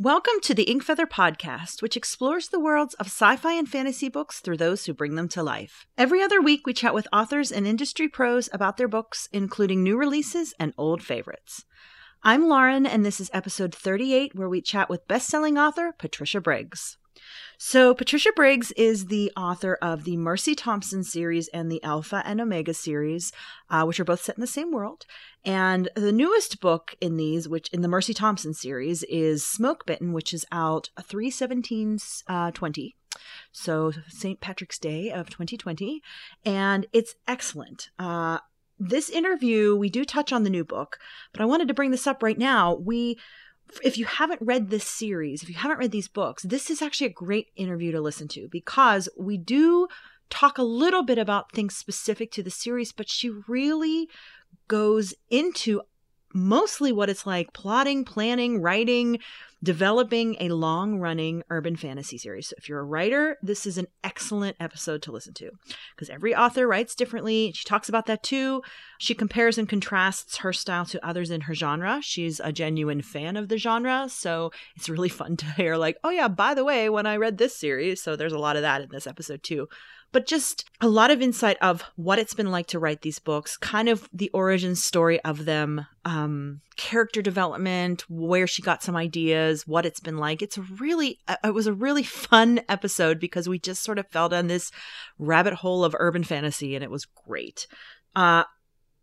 Welcome to the Ink Feather Podcast, which explores the worlds of sci fi and fantasy books through those who bring them to life. Every other week, we chat with authors and industry pros about their books, including new releases and old favorites. I'm Lauren, and this is episode 38, where we chat with best selling author Patricia Briggs. So, Patricia Briggs is the author of the Mercy Thompson series and the Alpha and Omega series, uh, which are both set in the same world. And the newest book in these, which in the Mercy Thompson series, is Smoke Bitten, which is out 317 uh, 20. So, St. Patrick's Day of 2020. And it's excellent. Uh, this interview, we do touch on the new book, but I wanted to bring this up right now. We if you haven't read this series, if you haven't read these books, this is actually a great interview to listen to because we do talk a little bit about things specific to the series, but she really goes into mostly what it's like plotting, planning, writing, developing a long running urban fantasy series. So if you're a writer, this is an excellent episode to listen to because every author writes differently. She talks about that too. She compares and contrasts her style to others in her genre. She's a genuine fan of the genre. So it's really fun to hear, like, oh, yeah, by the way, when I read this series, so there's a lot of that in this episode too but just a lot of insight of what it's been like to write these books, kind of the origin story of them, um, character development, where she got some ideas, what it's been like. It's really, uh, it was a really fun episode because we just sort of fell down this rabbit hole of urban fantasy and it was great. Uh,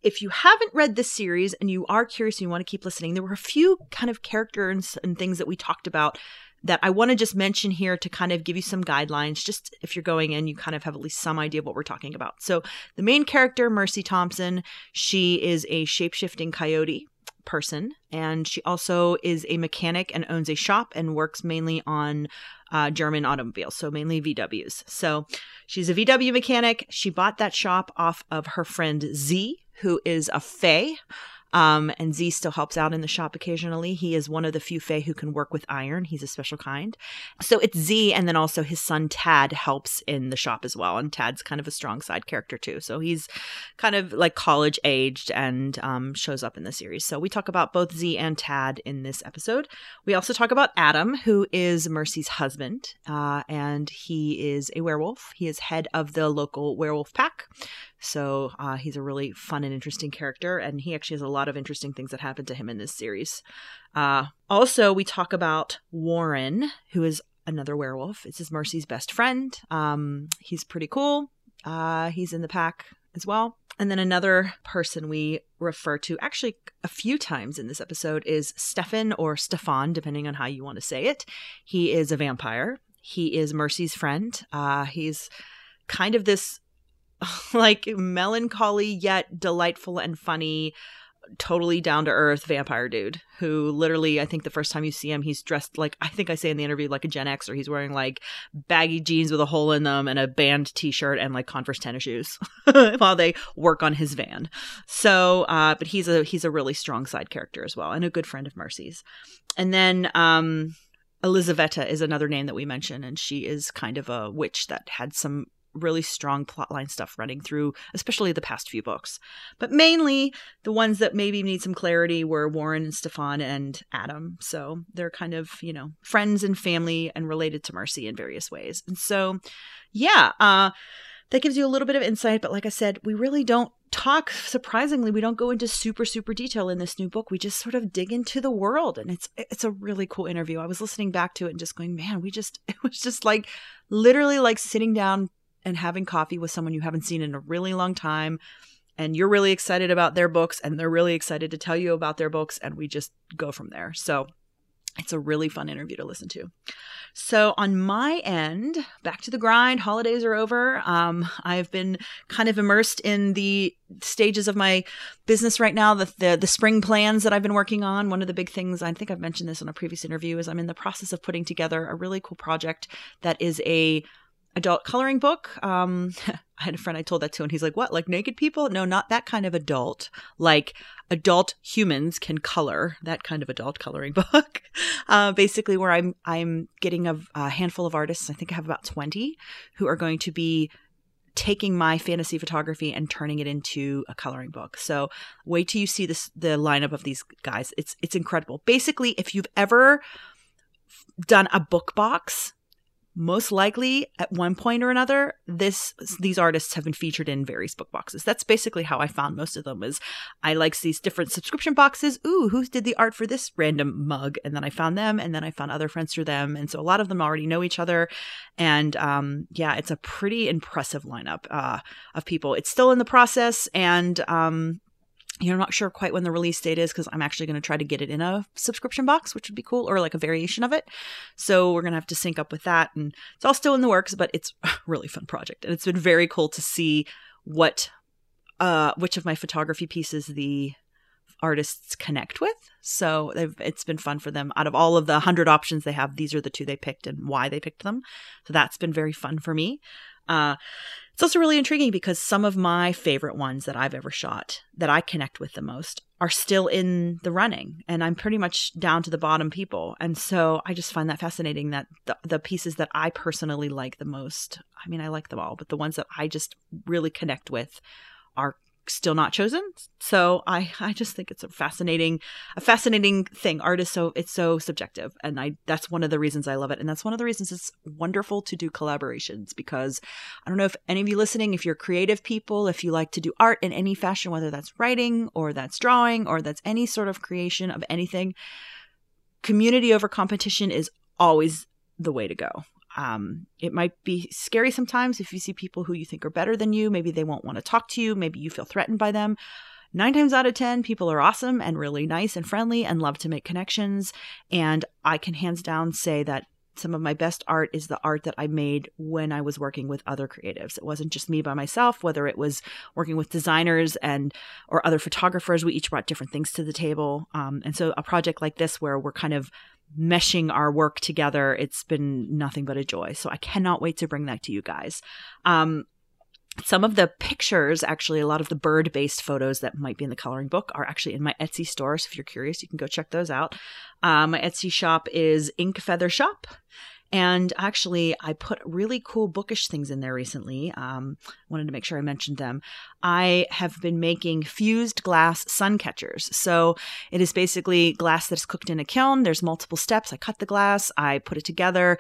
if you haven't read this series and you are curious and you want to keep listening, there were a few kind of characters and things that we talked about that I want to just mention here to kind of give you some guidelines. Just if you're going in, you kind of have at least some idea of what we're talking about. So, the main character, Mercy Thompson, she is a shapeshifting coyote person, and she also is a mechanic and owns a shop and works mainly on uh, German automobiles, so mainly VWs. So, she's a VW mechanic. She bought that shop off of her friend Zee, who is a Fae. Um, and Zee still helps out in the shop occasionally. He is one of the few Fae who can work with iron. He's a special kind. So it's Zee, and then also his son Tad helps in the shop as well. And Tad's kind of a strong side character too. So he's kind of like college aged and um, shows up in the series. So we talk about both Zee and Tad in this episode. We also talk about Adam, who is Mercy's husband, uh, and he is a werewolf. He is head of the local werewolf pack. So uh, he's a really fun and interesting character, and he actually has a lot of interesting things that happen to him in this series. Uh, also, we talk about Warren, who is another werewolf. This is Mercy's best friend. Um, he's pretty cool. Uh, he's in the pack as well. And then another person we refer to actually a few times in this episode is Stefan or Stefan, depending on how you want to say it. He is a vampire. He is Mercy's friend. Uh, he's kind of this like melancholy yet delightful and funny totally down to earth vampire dude who literally I think the first time you see him he's dressed like I think I say in the interview like a Gen X or he's wearing like baggy jeans with a hole in them and a band t-shirt and like Converse tennis shoes while they work on his van. So uh but he's a he's a really strong side character as well and a good friend of Mercy's. And then um Elizaveta is another name that we mention, and she is kind of a witch that had some really strong plotline stuff running through, especially the past few books. But mainly the ones that maybe need some clarity were Warren and Stefan and Adam. So they're kind of, you know, friends and family and related to Mercy in various ways. And so, yeah, uh, that gives you a little bit of insight. But like I said, we really don't talk surprisingly we don't go into super super detail in this new book we just sort of dig into the world and it's it's a really cool interview i was listening back to it and just going man we just it was just like literally like sitting down and having coffee with someone you haven't seen in a really long time and you're really excited about their books and they're really excited to tell you about their books and we just go from there. So it's a really fun interview to listen to. So, on my end, back to the grind. Holidays are over. Um, I've been kind of immersed in the stages of my business right now, the, the, the spring plans that I've been working on. One of the big things, I think I've mentioned this in a previous interview, is I'm in the process of putting together a really cool project that is a adult coloring book. Um, I had a friend I told that to, and he's like, "What? Like naked people? No, not that kind of adult. Like adult humans can color. That kind of adult coloring book. Uh, basically, where I'm I'm getting a, a handful of artists. I think I have about twenty who are going to be taking my fantasy photography and turning it into a coloring book. So wait till you see this the lineup of these guys. It's it's incredible. Basically, if you've ever done a book box most likely at one point or another this these artists have been featured in various book boxes. That's basically how i found most of them is i like these different subscription boxes. Ooh who did the art for this random mug? And then i found them and then i found other friends through them. And so a lot of them already know each other. And um, yeah it's a pretty impressive lineup uh, of people. It's still in the process. And um, you know, I'm not sure quite when the release date is because I'm actually going to try to get it in a subscription box, which would be cool, or like a variation of it. So we're going to have to sync up with that. And it's all still in the works, but it's a really fun project. And it's been very cool to see what, uh, which of my photography pieces the artists connect with. So it's been fun for them. Out of all of the 100 options they have, these are the two they picked and why they picked them. So that's been very fun for me. Uh, it's also really intriguing because some of my favorite ones that I've ever shot that I connect with the most are still in the running and I'm pretty much down to the bottom people. And so I just find that fascinating that the, the pieces that I personally like the most, I mean, I like them all, but the ones that I just really connect with are still not chosen. So I I just think it's a fascinating a fascinating thing. Art is so it's so subjective and I that's one of the reasons I love it and that's one of the reasons it's wonderful to do collaborations because I don't know if any of you listening if you're creative people, if you like to do art in any fashion whether that's writing or that's drawing or that's any sort of creation of anything, community over competition is always the way to go. Um, it might be scary sometimes if you see people who you think are better than you. Maybe they won't want to talk to you. Maybe you feel threatened by them. Nine times out of 10, people are awesome and really nice and friendly and love to make connections. And I can hands down say that some of my best art is the art that I made when I was working with other creatives. It wasn't just me by myself, whether it was working with designers and or other photographers. We each brought different things to the table. Um, and so a project like this where we're kind of meshing our work together, it's been nothing but a joy. So I cannot wait to bring that to you guys. Um, some of the pictures, actually, a lot of the bird based photos that might be in the coloring book are actually in my Etsy store. So if you're curious, you can go check those out. Um, my Etsy shop is Ink Feather Shop. And actually, I put really cool bookish things in there recently. Um, wanted to make sure I mentioned them. I have been making fused glass sun catchers. So it is basically glass that is cooked in a kiln. There's multiple steps. I cut the glass, I put it together,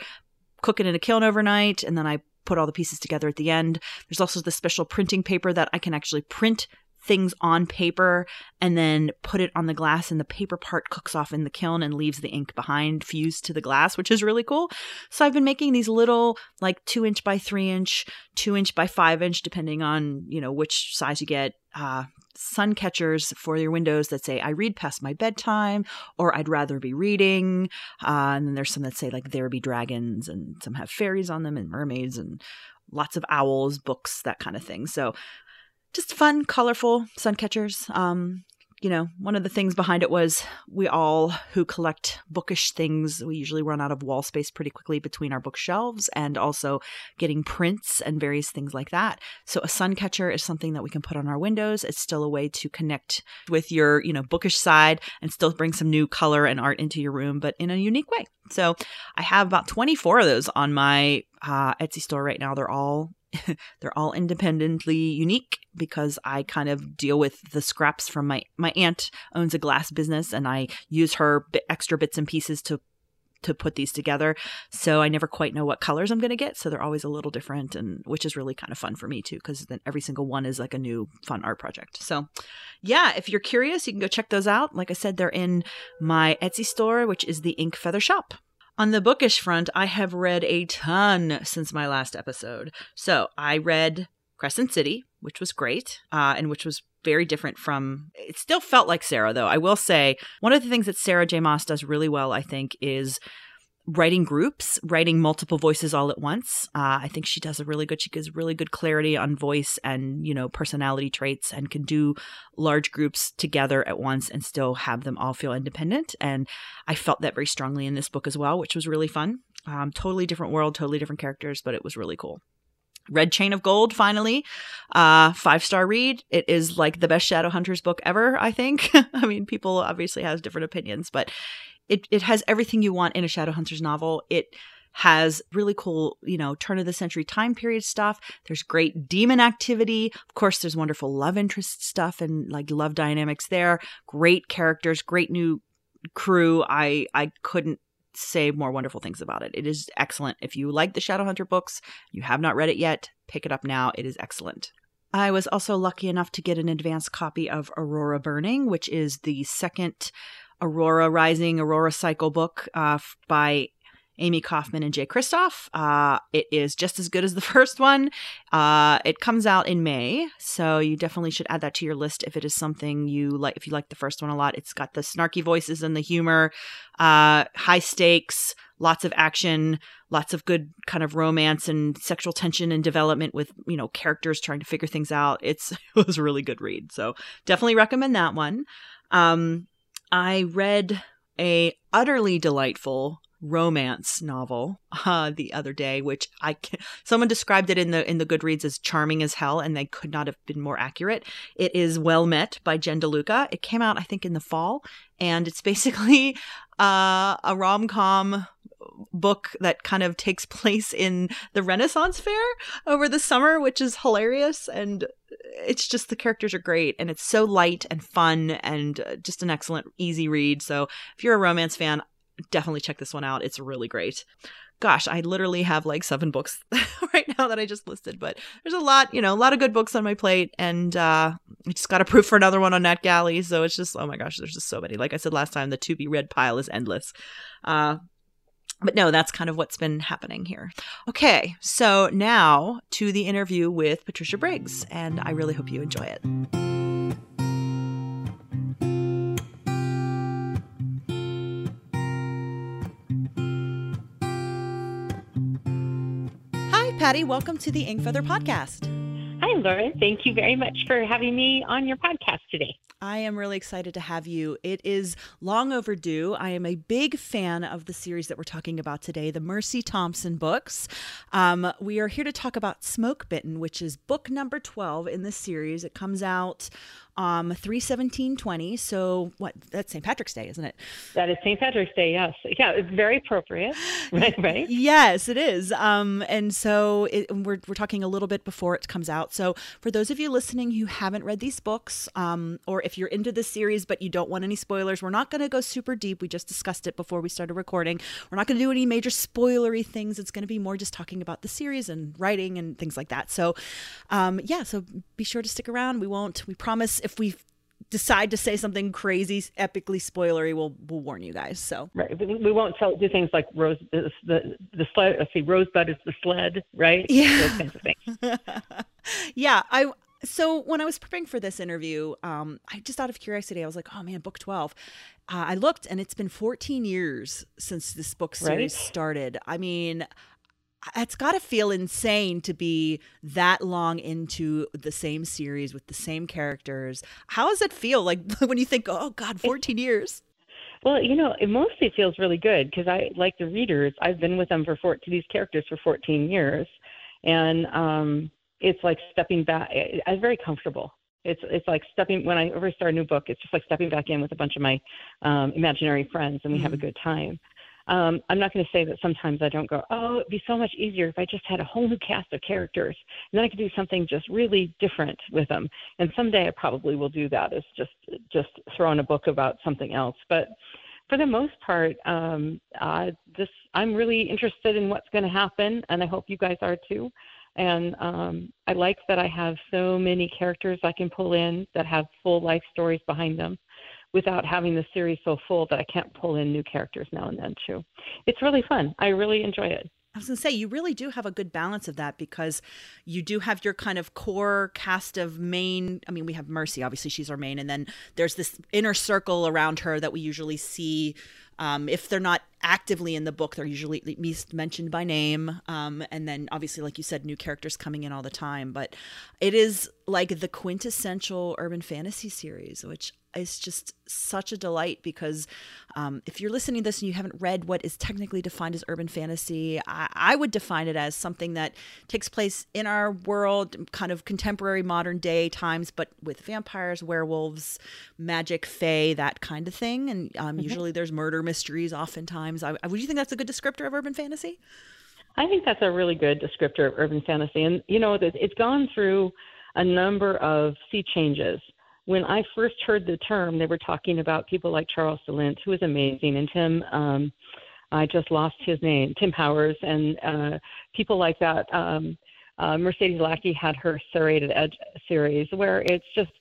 cook it in a kiln overnight, and then I put all the pieces together at the end. There's also the special printing paper that I can actually print things on paper and then put it on the glass and the paper part cooks off in the kiln and leaves the ink behind fused to the glass which is really cool so i've been making these little like two inch by three inch two inch by five inch depending on you know which size you get uh, sun catchers for your windows that say I read past my bedtime or I'd rather be reading. Uh, and then there's some that say like there be dragons and some have fairies on them and mermaids and lots of owls, books, that kind of thing. So just fun, colorful sun catchers. Um, you know, one of the things behind it was we all who collect bookish things, we usually run out of wall space pretty quickly between our bookshelves and also getting prints and various things like that. So a sun catcher is something that we can put on our windows. It's still a way to connect with your, you know, bookish side and still bring some new color and art into your room, but in a unique way. So I have about 24 of those on my uh, Etsy store right now. They're all they're all independently unique because I kind of deal with the scraps from my my aunt owns a glass business and I use her extra bits and pieces to to put these together. So I never quite know what colors I'm going to get, so they're always a little different and which is really kind of fun for me too cuz then every single one is like a new fun art project. So yeah, if you're curious, you can go check those out. Like I said, they're in my Etsy store, which is the Ink Feather Shop. On the bookish front, I have read a ton since my last episode. So I read Crescent City, which was great, uh, and which was very different from. It still felt like Sarah, though. I will say one of the things that Sarah J. Maas does really well, I think, is writing groups, writing multiple voices all at once. Uh, I think she does a really good. She gives really good clarity on voice and you know personality traits, and can do large groups together at once and still have them all feel independent. And I felt that very strongly in this book as well, which was really fun. Um, totally different world, totally different characters, but it was really cool. Red Chain of Gold, finally. Uh, five star read. It is like the best Shadowhunters book ever, I think. I mean, people obviously have different opinions, but it, it has everything you want in a Shadowhunters novel. It has really cool, you know, turn of the century time period stuff. There's great demon activity. Of course, there's wonderful love interest stuff and like love dynamics there. Great characters, great new crew. I I couldn't say more wonderful things about it. It is excellent. If you like the Shadowhunter books, you have not read it yet, pick it up now. It is excellent. I was also lucky enough to get an advance copy of Aurora Burning, which is the second Aurora Rising, Aurora Cycle book uh, by Amie Kaufman and Jay Kristoff. Uh, it is just as good as the first one. Uh, it comes out in May, so you definitely should add that to your list if it is something you like. If you like the first one a lot, it's got the snarky voices and the humor, uh, high stakes, lots of action, lots of good kind of romance and sexual tension and development with you know characters trying to figure things out. It's it was a really good read, so definitely recommend that one. Um, I read a utterly delightful romance novel uh, the other day, which I can, someone described it in the in the Goodreads as charming as hell, and they could not have been more accurate. It is Well Met by Jen DeLuca. It came out, I think, in the fall, and it's basically uh, a rom com book that kind of takes place in the Renaissance fair over the summer, which is hilarious. And it's just the characters are great and it's so light and fun and uh, just an excellent, easy read. So if you're a romance fan, definitely check this one out. It's really great. Gosh, I literally have like seven books right now that I just listed, but there's a lot, you know, a lot of good books on my plate, and uh, I just got approved for another one on NetGalley. So it's just, oh my gosh, there's just so many. Like I said last time, the to be read pile is endless. Uh, but no, that's kind of what's been happening here. Okay, so now to the interview with Patricia Briggs, and I really hope you enjoy it. Hi, Patty. Welcome to the Ink Feather podcast. Hi, Lauren. Thank you very much for having me on your podcast today. I am really excited to have you. It is long overdue. I am a big fan of the series that we're talking about today, the Mercy Thompson books. Um, we are here to talk about Smoke Bitten, which is book number 12 in the series. It comes out um 31720 so what that's st patrick's day isn't it? That is st patrick's day yes. Yeah it's very appropriate right? Right? Yes it is. Um and so it, we're, we're talking a little bit before it comes out. So for those of you listening who haven't read these books um or if you're into the series but you don't want any spoilers we're not going to go super deep. We just discussed it before we started recording. We're not going to do any major spoilery things. It's going to be more just talking about the series and writing and things like that. So um yeah so be sure to stick around. We won't we promise if we decide to say something crazy, epically spoilery, we'll we'll warn you guys. So right, we won't tell, do things like rose the the, the sled. Let's see, rosebud is the sled, right? Yeah, those kinds of things. yeah, I. So when I was preparing for this interview, um, I just out of curiosity, I was like, "Oh man, book twelve. Uh, I looked, and it's been 14 years since this book series right? started. I mean, it's got to feel insane to be that long into the same series with the same characters. How does it feel like when you think, oh God, 14 years? Well, you know, it mostly feels really good because I, like the readers, I've been with them for 14, these characters for 14 years. And um, it's like stepping back. I'm very comfortable. It's it's like stepping when I ever start a new book. It's just like stepping back in with a bunch of my um, imaginary friends, and we mm-hmm. have a mm-hmm. good time. Um, I'm not going to say that sometimes I don't go, oh, it'd be so much easier if I just had a whole new cast of characters, and then I could do something just really different with them. And someday I probably will do that. Is just just throw in a book about something else. But for the most part, um, uh, this I'm really interested in what's going to happen, and I hope you guys are too. And um, I like that I have so many characters I can pull in that have full life stories behind them without having the series so full that I can't pull in new characters now and then too. It's really fun. I really enjoy it. I was going to say, you really do have a good balance of that because you do have your kind of core cast of main. I mean, we have Mercy, obviously, she's our main. And then there's this inner circle around her that we usually see. Um, if they're not actively in the book, they're usually mentioned by name. Um, and then, obviously, like you said, new characters coming in all the time. But it is like the quintessential urban fantasy series, which is just such a delight because um, if you're listening to this and you haven't read what is technically defined as urban fantasy, I, I, would define it as something that takes place in our world, kind of contemporary modern day times, but with vampires, werewolves, magic, fae, that kind of thing. And um, mm-hmm. usually there's murder mysteries, oftentimes. I, would you think that's a good descriptor of urban fantasy? I think that's a really good descriptor of urban fantasy. And, you know, it's gone through a number of sea changes when I first heard the term, they were talking about people like Charles de Lint, who was amazing, and Tim um, I just lost his name, Tim Powers, and uh, people like that. Um, uh, Mercedes Lackey had her Serrated Edge series, where it's just,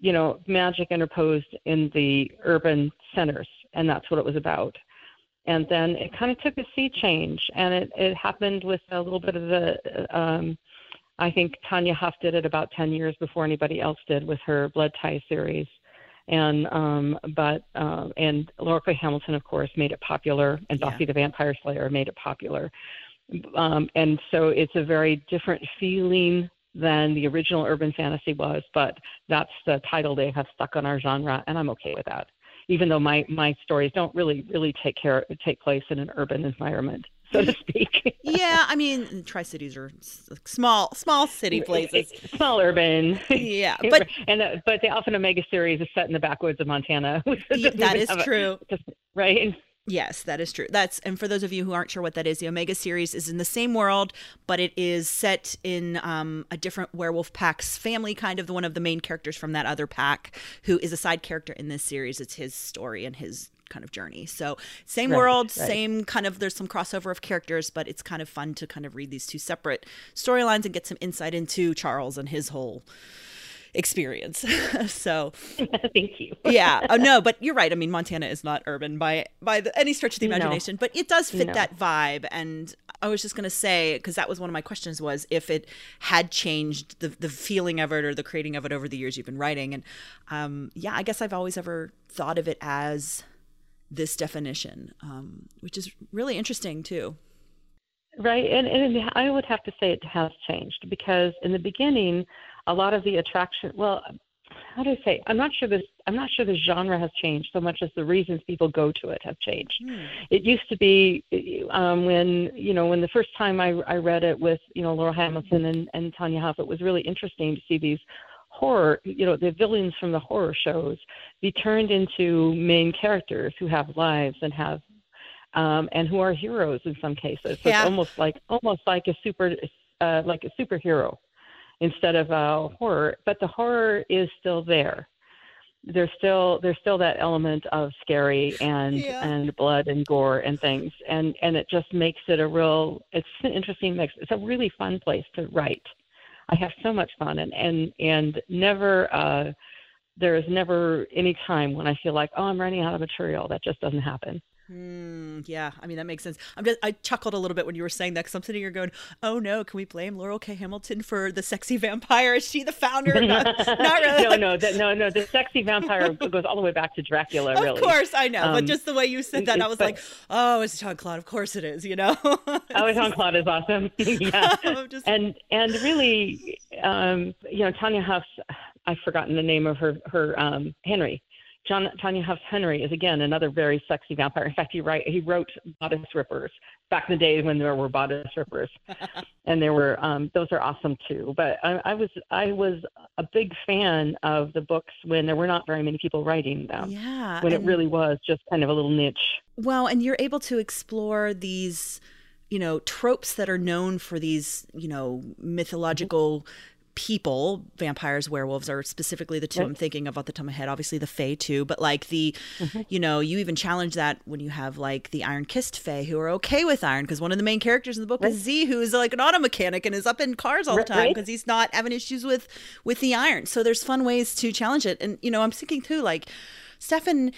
you know, magic interposed in the urban centers, and that's what it was about. And then it kind of took a sea change, and it, it happened with a little bit of the. Um, I think Tanya Huff did it about 10 years before anybody else did with her Blood Tie series and um, but uh, and Laurell K. Hamilton, of course, made it popular, and yeah. Buffy the Vampire Slayer made it popular. Um, and so it's a very different feeling than the original urban fantasy was, but that's the title they have stuck on our genre, and I'm okay with that. Even though my my stories don't really really take care take place in an urban environment so to speak. yeah, I mean, Tri Cities are small, small city places, small urban. Yeah, but and uh, but the Alpha Omega series is set in the backwoods of Montana. that is true, a, just, right? Yes, that is true. That's and for those of you who aren't sure what that is, the Omega series is in the same world, but it is set in um, a different werewolf pack's family, kind of the one of the main characters from that other pack, who is a side character in this series. It's his story and his kind of journey. So same right, world, right. same kind of there's some crossover of characters, but it's kind of fun to kind of read these two separate storylines and get some insight into Charles and his whole experience. so thank you. yeah. Oh no, but you're right. I mean, Montana is not urban by by the, any stretch of the imagination, no. but it does fit no. that vibe. And I was just going to say because that was one of my questions was if it had changed the the feeling of it or the creating of it over the years you've been writing. And um, yeah, I guess I've always ever thought of it as this definition, um, which is really interesting too. Right, and, and I would have to say it has changed because in the beginning, a lot of the attraction. Well, how do I say? I'm not sure this. I'm not sure the genre has changed so much as the reasons people go to it have changed. Hmm. It used to be um, when you know when the first time I, I read it with you know Laurell Hamilton and, and Tanya Huff, it was really interesting to see these horror, you know, the villains from the horror shows be turned into main characters who have lives and have um, and who are heroes in some cases. So yeah. It's almost like almost like a super uh, like a superhero instead of a horror. But the horror is still there. There's still there's still that element of scary and yeah. and blood and gore and things and and it just makes it a real it's an interesting mix. It's a really fun place to write. I have so much fun and and and never uh there is never any time when I feel like oh I'm running out of material. That just doesn't happen. Mm, yeah, I mean that makes sense. I'm just I chuckled a little bit when you were saying that because I'm sitting here going, "Oh no, can we blame Laurell K. Hamilton for the sexy vampire? Is she the founder? Not, not really. no, no, the, no, no. The sexy vampire goes all the way back to Dracula. Really, of course, I know. Um, but just the way you said that, I was but, like, "Oh, it's Jean Claude. Of course it is." You know. oh, Jean Claude is awesome. yeah, just... and and really, um, you know, Tanya Huff's. I've forgotten the name of her her um, Henry John Tanya Huff's Henry is again another very sexy vampire. In fact, he write he wrote bodice rippers back in the days when there were bodice rippers, and there were um, those are awesome too. But I, I was I was a big fan of the books when there were not very many people writing them. Yeah, when it really was just kind of a little niche. Well, and you're able to explore these you know tropes that are known for these you know mythological people, vampires, werewolves are specifically the two right. I'm thinking of at the top of my head. Obviously the Fae too, but like the, mm-hmm. you know, you even challenge that when you have like the Iron Kissed Fae who are okay with iron because one of the main characters in the book right. is Zee, who is like an auto mechanic and is up in cars all the time because right. he's not having issues with with the iron. So there's fun ways to challenge it, and you know, I'm thinking too like. Stefan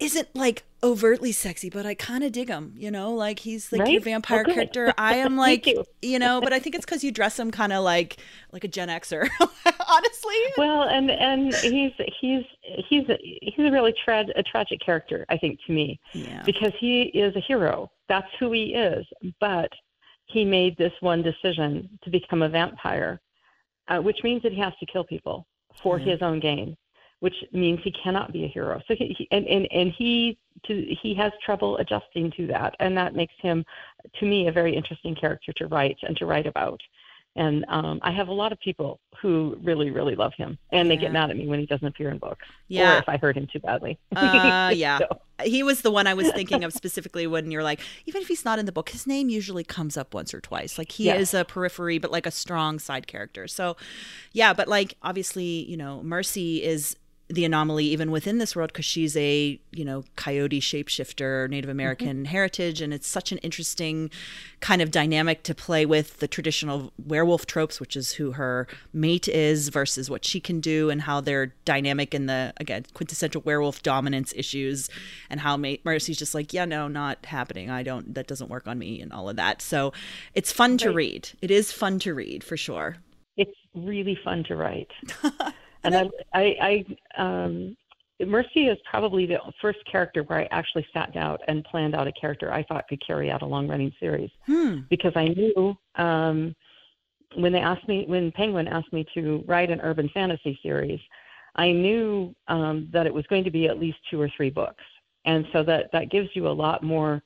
isn't like overtly sexy, but I kind of dig him, you know, like he's like right? your vampire okay. character. I am like, you know, but I think it's because you dress him kind of like like a Gen Xer, honestly. Well, and and he's he's he's a, he's a really tra- a tragic character, I think, to me, yeah. because he is a hero. That's who he is. But he made this one decision to become a vampire, uh, which means that he has to kill people for his own gain which means he cannot be a hero. So he, he and, and and he to he has trouble adjusting to that, and that makes him, to me, a very interesting character to write and to write about. And um, I have a lot of people who really, really love him, and they yeah. get mad at me when he doesn't appear in books, yeah. or if I hurt him too badly. Uh, yeah, so. he was the one I was thinking of specifically when you're like, even if he's not in the book, his name usually comes up once or twice. Like he is a periphery, but like a strong side character. So, yeah, but like obviously, you know, Mercy is the anomaly even within this world because she's a you know coyote shapeshifter native american mm-hmm. heritage and it's such an interesting kind of dynamic to play with the traditional werewolf tropes which is who her mate is versus what she can do and how they're dynamic in the again quintessential werewolf dominance issues and how mercy's just like yeah no not happening. I don't that doesn't work on me and all of that. So it's fun to read. It is fun to read for sure. It's really fun to write and I, I, I um, Mercy is probably the first character where I actually sat down and planned out a character I thought could carry out a long running series. Hmm. because I knew um, when they asked me when Penguin asked me to write an urban fantasy series, I knew um, that it was going to be at least two or three books, and so that that gives you a lot more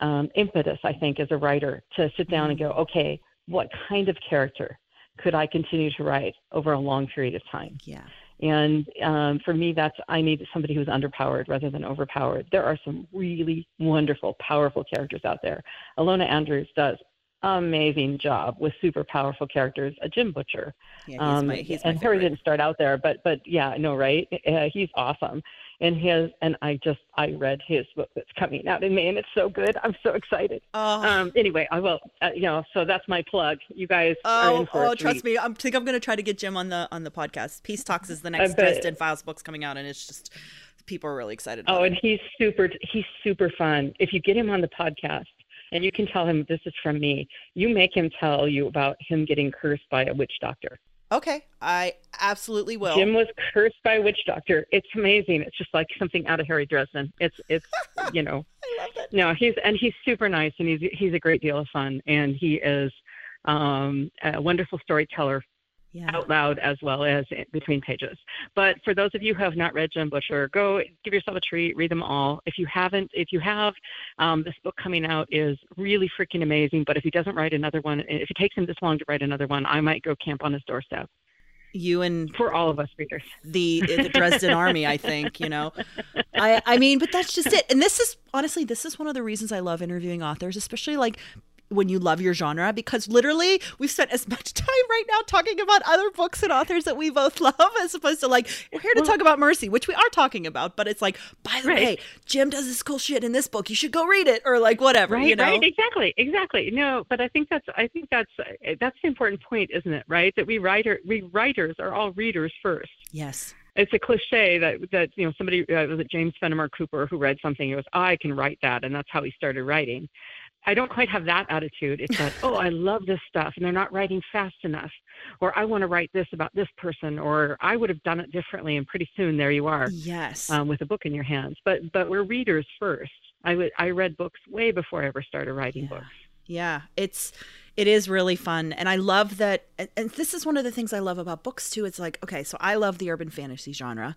um, impetus, I think, as a writer to sit down and go, okay, what kind of character could I continue to write over a long period of time? Yeah. And um, for me, that's I need somebody who's underpowered rather than overpowered. There are some really wonderful, powerful characters out there. Ilona Andrews does amazing job with super powerful characters. A Jim Butcher, yeah, he's um, my, he's and Harry didn't start out there, but but yeah, no, right? Uh, he's awesome and his and I just I read his book that's coming out in May and it's so good. I'm so excited. Oh. Um, anyway, I will. Uh, you know, so that's my plug. You guys oh, are in for Oh, trust me. I think I'm going to try to get Jim on the on the podcast. Peace Talks is the next Dresden Files book's coming out, and it's just people are really excited. oh, it. and he's super. He's super fun. If you get him on the podcast. And you can tell him this is from me. You make him tell you about him getting cursed by a witch doctor. Okay, I absolutely will. Jim was cursed by a witch doctor. It's amazing. It's just like something out of Harry Dresden. It's it's you know. I love it. No, he's and he's super nice and he's he's a great deal of fun and he is um, a wonderful storyteller yeah. out loud as well as between pages. But for those of you who have not read Jim Butcher, go give yourself a treat, read them all. If you haven't, if you have, um, this book coming out is really freaking amazing. But if he doesn't write another one, if it takes him this long to write another one, I might go camp on his doorstep. You and for all of us readers, the the Dresden Army, I think you know. I I mean, but that's just it. And this is honestly, this is one of the reasons I love interviewing authors, especially like when you love your genre because literally we've spent as much time right now talking about other books and authors that we both love as opposed to like we're here to well, talk about mercy which we are talking about but it's like by the right. way jim does this cool shit in this book you should go read it or like whatever right, you know right exactly exactly no but i think that's i think that's that's the important point isn't it right that we writer we writers are all readers first yes it's a cliche that that you know somebody uh, was it James Fenimore Cooper who read something. He goes, I can write that, and that's how he started writing. I don't quite have that attitude. It's like, oh, I love this stuff, and they're not writing fast enough, or I want to write this about this person, or I would have done it differently. And pretty soon, there you are, yes, um, with a book in your hands. But but we're readers first. I would I read books way before I ever started writing yeah. books. Yeah, it's it is really fun, and I love that. And this is one of the things I love about books too. It's like, okay, so I love the urban fantasy genre,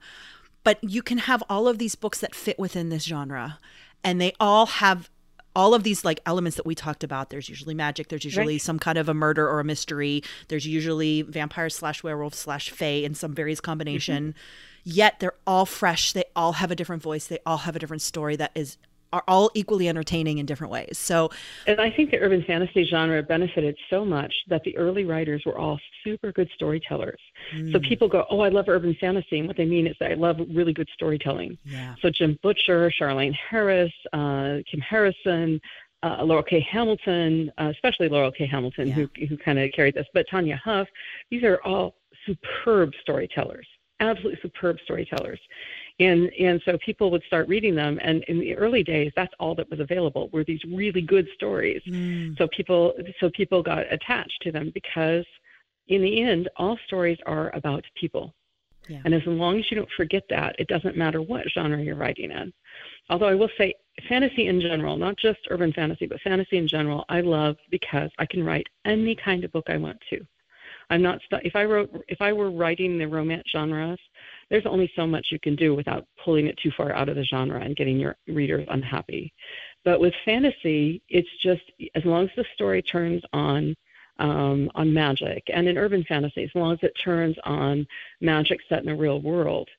but you can have all of these books that fit within this genre, and they all have all of these like elements that we talked about there's usually magic there's usually right. some kind of a murder or a mystery there's usually vampire slash werewolf slash fae in some various combination mm-hmm. yet they're all fresh they all have a different voice they all have a different story that is are all equally entertaining in different ways so and i think the urban fantasy genre benefited so much that the early writers were all super good storytellers mm. so people go oh i love urban fantasy and what they mean is i love really good storytelling yeah. so jim butcher charlaine harris uh, kim harrison uh, Laurell K. Hamilton, uh, especially Laurell K. Hamilton, yeah. who who kind of carried this, but Tanya Huff. These are all superb storytellers, absolutely superb storytellers and and so people would start reading them and in the early days that's all that was available were these really good stories mm. so people so people got attached to them because in the end all stories are about people yeah. and as long as you don't forget that it doesn't matter what genre you're writing in although i will say fantasy in general not just urban fantasy but fantasy in general i love because i can write any kind of book i want to i'm not stu- if i wrote if i were writing the romance genres there's only so much you can do without pulling it too far out of the genre and getting your readers unhappy. But with fantasy, it's just as long as the story turns on um, on magic, and in urban fantasy, as long as it turns on magic set in the real world,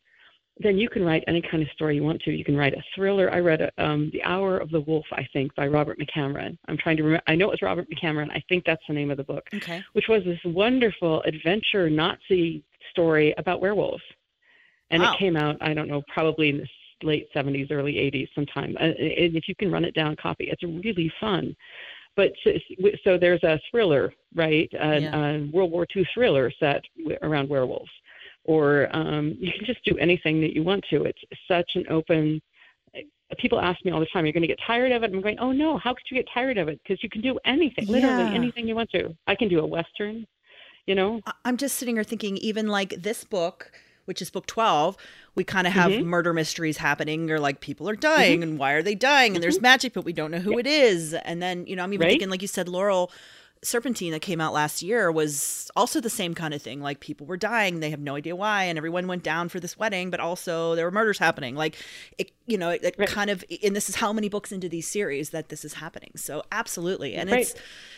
then you can write any kind of story you want to. You can write a thriller. I read a, um, The Hour of the Wolf, I think, by Robert McCammon. I'm trying to remember. I know it was Robert McCammon. I think that's the name of the book. Okay. Which was this wonderful adventure Nazi story about werewolves and Wow. it came out I don't know probably in the late 70s, early 80s sometime. Uh, And if you can run it down, copy. It's really fun. But so, so there's a thriller, right? A, Yeah. a World War II thriller set around werewolves, or um, you can just do anything that you want to. It's such an open. People ask me all the time, "You're going to get tired of it?" I'm going, "Oh no! How could you get tired of it? Because you can do anything, literally Yeah. anything you want to. I can do a western, you know. I'm just sitting here thinking, even like this book, which is book 12, we kind of have Mhm. murder mysteries happening, or like people are dying, and why are they dying? And there's magic, but we don't know who it is. And then, you know, I'm even Right. thinking, like you said, Laurell Serpentine that came out last year was also the same kind of thing. Like people were dying, they have no idea why, and everyone went down for this wedding, but also there were murders happening. Like it, you know, it, it Right. kind of, and this is how many books into these series that this is happening. So absolutely, and Right. it's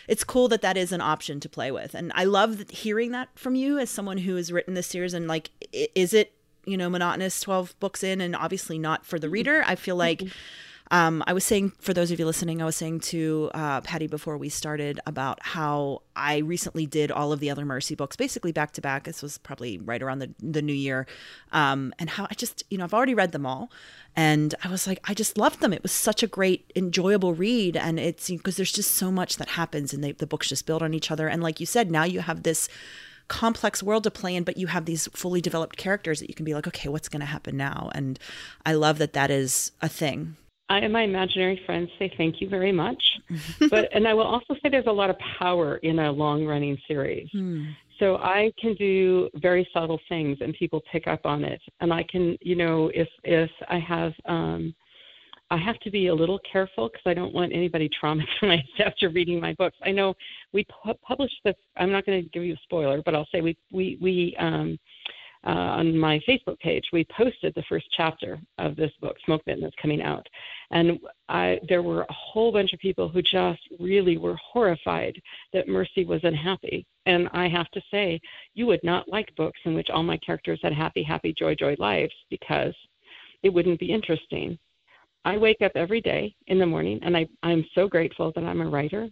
it's cool that that is an option to play with, and I love hearing that from you as someone who has written this series. And like, is it you know monotonous twelve books in, and obviously not for the mm-hmm. reader. I feel like. Mm-hmm. Um, I was saying, for those of you listening, I was saying to uh, Patty before we started about how I recently did all of the other Mercy books, basically back to back. This was probably right around the, the new year. Um, and how I just, you know, I've already read them all. And I was like, I just loved them. It was such a great, enjoyable read. And it's because there's just so much that happens and they, the books just build on each other. And like you said, now you have this complex world to play in, but you have these fully developed characters that you can be like, okay, what's going to happen now? And I love that that is a thing. I and my imaginary friends say thank you very much. but and I will also say there's a lot of power in a long running series. So I can do very subtle things and people pick up on it. And I can, you know, if if I have um I have to be a little careful because I don't want anybody traumatized after reading my books. I know we pu- published the. I'm not going to give you a spoiler, but I'll say we we we um, uh, on my Facebook page we posted the first chapter of this book, Smoke Bitten, that's coming out, and I there were a whole bunch of people who just really were horrified that Mercy was unhappy. And I have to say, you would not like books in which all my characters had happy, happy, joy, joy lives because it wouldn't be interesting. I wake up every day in the morning and I, I'm so grateful that I'm a writer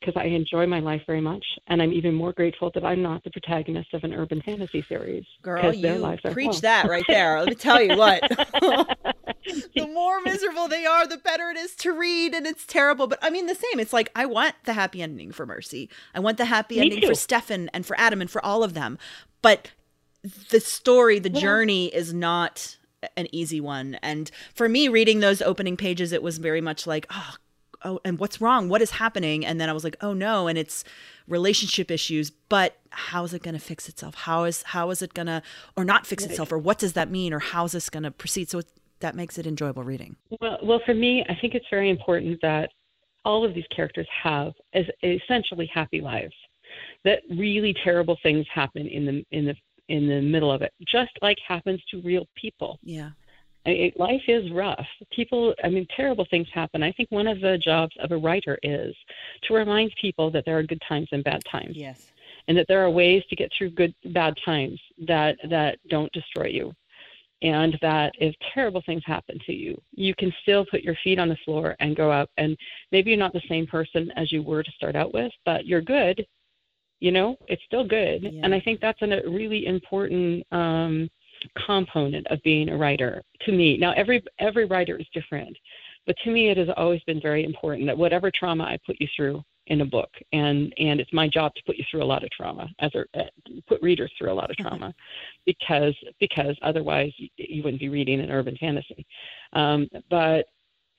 because I enjoy my life very much. And I'm even more grateful that I'm not the protagonist of an urban fantasy series. Girl, you preach that right there. Let me tell you what. the more miserable they are, the better it is to read, and it's terrible. But I mean, the same. It's like I want the happy ending for Mercy. I want the happy Me ending for too. Stefan and for Adam and for all of them. But the story, the Yeah. journey, is not an easy one. And for me, reading those opening pages, it was very much like, oh, oh, and what's wrong? What is happening? And then I was like, oh no, and it's relationship issues. But how is it going to fix itself? How is how is it going to or not fix itself? Or what does that mean? Or how is this going to proceed? So it, that makes it enjoyable reading. Well, well, for me, I think it's very important that all of these characters have as essentially happy lives. That really terrible things happen in the in the in the middle of it, just like happens to real people. Yeah. I mean, life is rough. People, I mean, terrible things happen. I think one of the jobs of a writer is to remind people that there are good times and bad times, Yes. and that there are ways to get through good bad times that that don't destroy you, and that if terrible things happen to you, you can still put your feet on the floor and go up. And maybe you're not the same person as you were to start out with, but you're good. You know, it's still good, Yeah. and I think that's a really important. Um, component of being a writer to me. Now every every writer is different, but to me it has always been very important that whatever trauma I put you through in a book, and and it's my job to put you through a lot of trauma, as a uh, put readers through a lot of trauma, because because otherwise you, you wouldn't be reading an urban fantasy. Um, but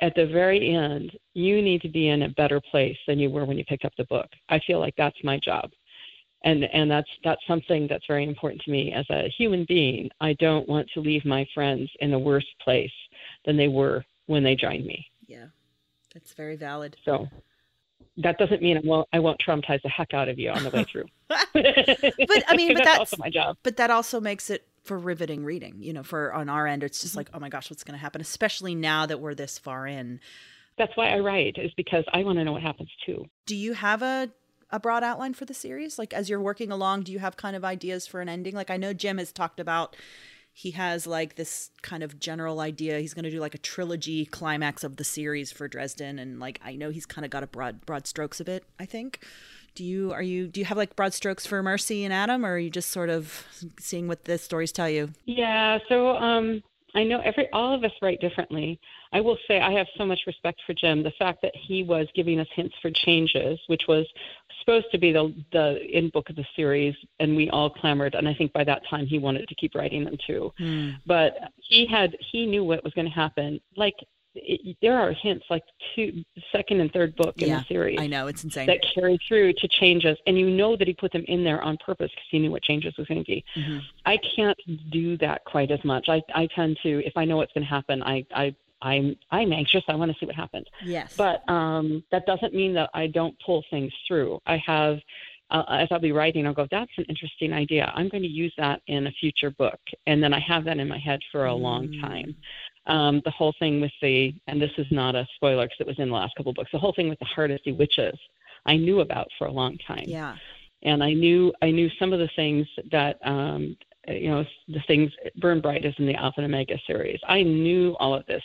at the very end, you need to be in a better place than you were when you picked up the book. I feel like that's my job and and that's that's something that's very important to me as a human being. I don't want to leave my friends in a worse place than they were when they joined me. Yeah. That's very valid. So that doesn't mean I won't I won't traumatize the heck out of you on the way through. But I mean, but that's, that's also my job. but that also makes it for riveting reading. You know, for on our end, it's just mm-hmm. like, oh my gosh, what's going to happen? Especially now that we're this far in. That's why I write is because I want to know what happens too. Do you have a a broad outline for the series? Like as you're working along, do you have kind of ideas for an ending? Like I know Jim has talked about he has like this kind of general idea. He's going to do like a trilogy climax of the series for Dresden and like I know he's kind of got a broad broad strokes of it, I think. Do you are you do you have like broad strokes for Mercy and Adam, or are you just sort of seeing what the stories tell you? Yeah. So um, I know every all of us write differently. I will say I have so much respect for Jim. The fact that he was giving us hints for changes, which was supposed to be the the in book of the series, and we all clamored. And I think by that time he wanted to keep writing them too. Mm. But he had he knew what was going to happen. Like it, there are hints like two second and third book in yeah, the series. I know it's insane that carry through to changes, and you know that he put them in there on purpose because he knew what changes was going to be. Mm-hmm. I can't do that quite as much. I I tend to if I know what's going to happen, I I I'm I'm anxious. I want to see what happens. Yes. But um, that doesn't mean that I don't pull things through. I have, uh, as I'll be writing, I'll go, "That's an interesting idea. I'm going to use that in a future book," and then I have that in my head for a mm. long time um, the whole thing with the, and this is not a spoiler because it was in the last couple of books, the whole thing with the Hardesty witches, I knew about for a long time. Yeah. And I knew I knew some of the things that um, you know the things Burn Bright is in the Alpha and Omega series. I knew all of this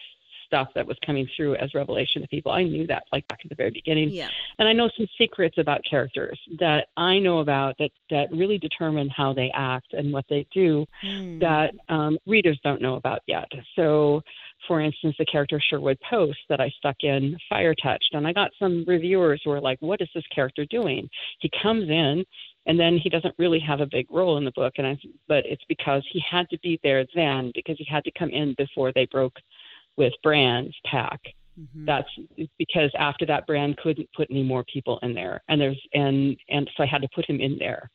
stuff that was coming through as revelation to people. I knew that like back at the very beginning. Yeah. And I know some secrets about characters that I know about that that really determine how they act and what they do mm. that um, readers don't know about yet. So for instance, the character Sherwood Post that I stuck in Fire Touched. And I got some reviewers who were like, What is this character doing? He comes in and then he doesn't really have a big role in the book and I but it's because he had to be there then because he had to come in before they broke with Brand's pack. Mm-hmm. That's because after that, Brand couldn't put any more people in there, and there's and and so I had to put him in there.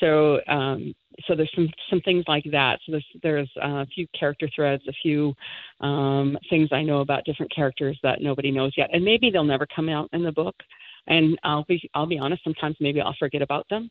So um, so there's some some things like that. So there's there's a few character threads, a few um, things I know about different characters that nobody knows yet, and maybe they'll never come out in the book. And I'll be I'll be honest. Sometimes maybe I'll forget about them,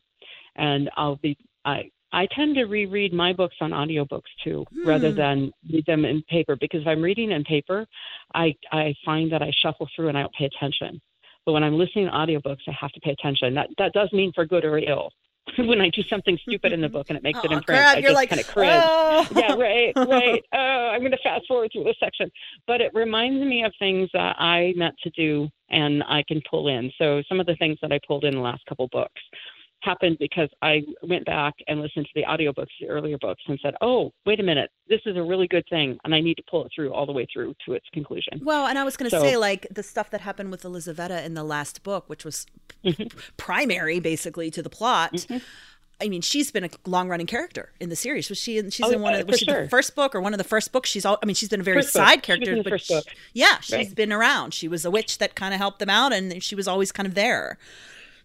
and I'll be I I tend to reread my books on audiobooks too, hmm. rather than read them in paper because if I'm reading in paper, I I find that I shuffle through and I don't pay attention. But when I'm listening to audiobooks, I have to pay attention. That that does mean for good or ill. when I do something stupid in the book and it makes oh, it in print, crap. I just like, kind of cringe. Oh. yeah, right, right. Oh, I'm going to fast forward through this section, but it reminds me of things that I meant to do and I can pull in. So some of the things that I pulled in the last couple books happened because I went back and listened to the audiobooks, the earlier books, and said, "Oh, wait a minute, this is a really good thing, and I need to pull it through all the way through to its conclusion." Well, and I was going to so, say, like the stuff that happened with Elizaveta in the last book, which was mm-hmm. primary, basically, to the plot. Mm-hmm. I mean, she's been a long-running character in the series. Was she? She's oh, in one of was she sure. the first book or one of the first books? She's all. I mean, she's been a very first side book. character, but she, yeah, she's right. been around. She was a witch that kind of helped them out, and she was always kind of there.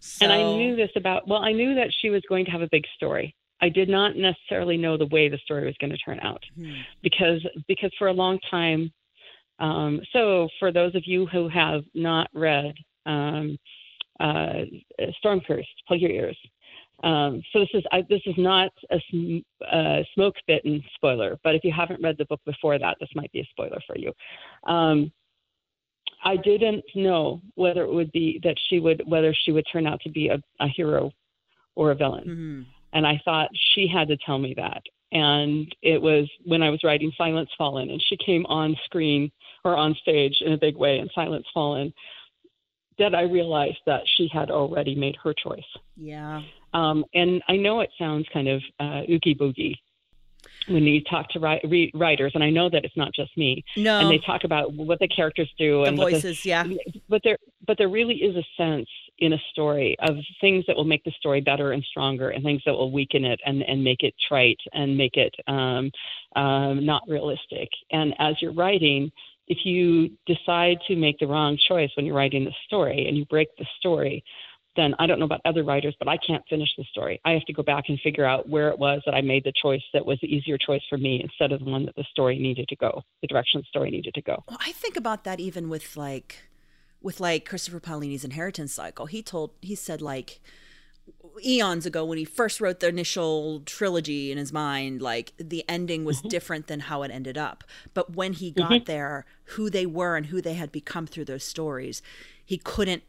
So... And I knew this about, well, I knew that she was going to have a big story. I did not necessarily know the way the story was going to turn out hmm. because because for a long time. Um, so for those of you who have not read um, uh, Stormcursed, plug your ears. Um, so this is I, this is not a, a smoke bitten spoiler, but if you haven't read the book before that, this might be a spoiler for you. Um, I didn't know whether it would be that she would whether she would turn out to be a, a hero or a villain. Mm-hmm. And I thought she had to tell me that. And it was when I was writing Silence Fallen and she came on screen or on stage in a big way in Silence Fallen that I realized that she had already made her choice. Yeah. Um, and I know it sounds kind of uh, oogie boogie, when you talk to ri- writers, and I know that it's not just me. No. And they talk about what the characters do the and voices, the, yeah. But there, but there really is a sense in a story of things that will make the story better and stronger, and things that will weaken it and and make it trite and make it um, um, not realistic. And as you're writing, if you decide to make the wrong choice when you're writing the story and you break the story, then I don't know about other writers, but I can't finish the story. I have to go back and figure out where it was that I made the choice that was the easier choice for me instead of the one that the story needed to go, the direction the story needed to go. Well, I think about that even with like with like Christopher Paolini's inheritance cycle. He told he said like eons ago when he first wrote the initial trilogy in his mind like the ending was mm-hmm. different than how it ended up but when he got mm-hmm. there who they were and who they had become through those stories he couldn't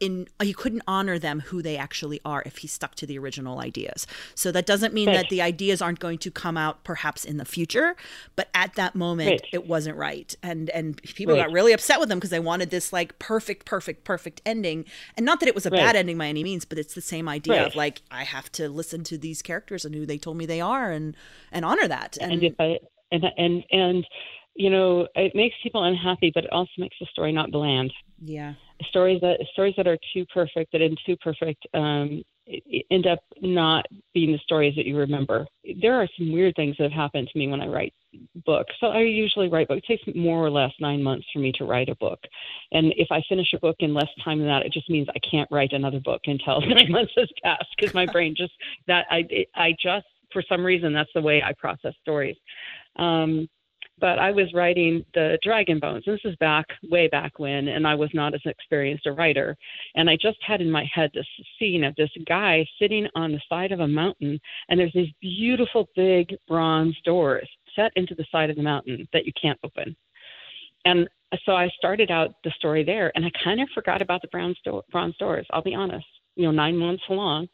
in he couldn't honor them who they actually are if he stuck to the original ideas. So that doesn't mean right. that the ideas aren't going to come out perhaps in the future, but at that moment right. it wasn't right. And and people right. got really upset with them because they wanted this like perfect perfect perfect ending. And not that it was a bad ending by any means, but it's the same idea of like I have to listen to these characters and who they told me they are and and honor that. And, and if I and and and you know, it makes people unhappy, but it also makes the story not bland. Yeah. Stories that stories that are too perfect, that end too perfect, um, end up not being the stories that you remember. There are some weird things that have happened to me when I write books. So I usually write books. It takes more or less nine months for me to write a book, and if I finish a book in less time than that, it just means I can't write another book until nine months has passed because my brain just that I I just for some reason that's the way I process stories. Um, but I was writing the Dragon Bones. This is back way back when, and I was not as experienced a writer. And I just had in my head this scene of this guy sitting on the side of a mountain, and there's these beautiful big bronze doors set into the side of the mountain that you can't open. And so I started out the story there, and I kind of forgot about the bronze, do- bronze doors. I'll be honest. You know, nine months along,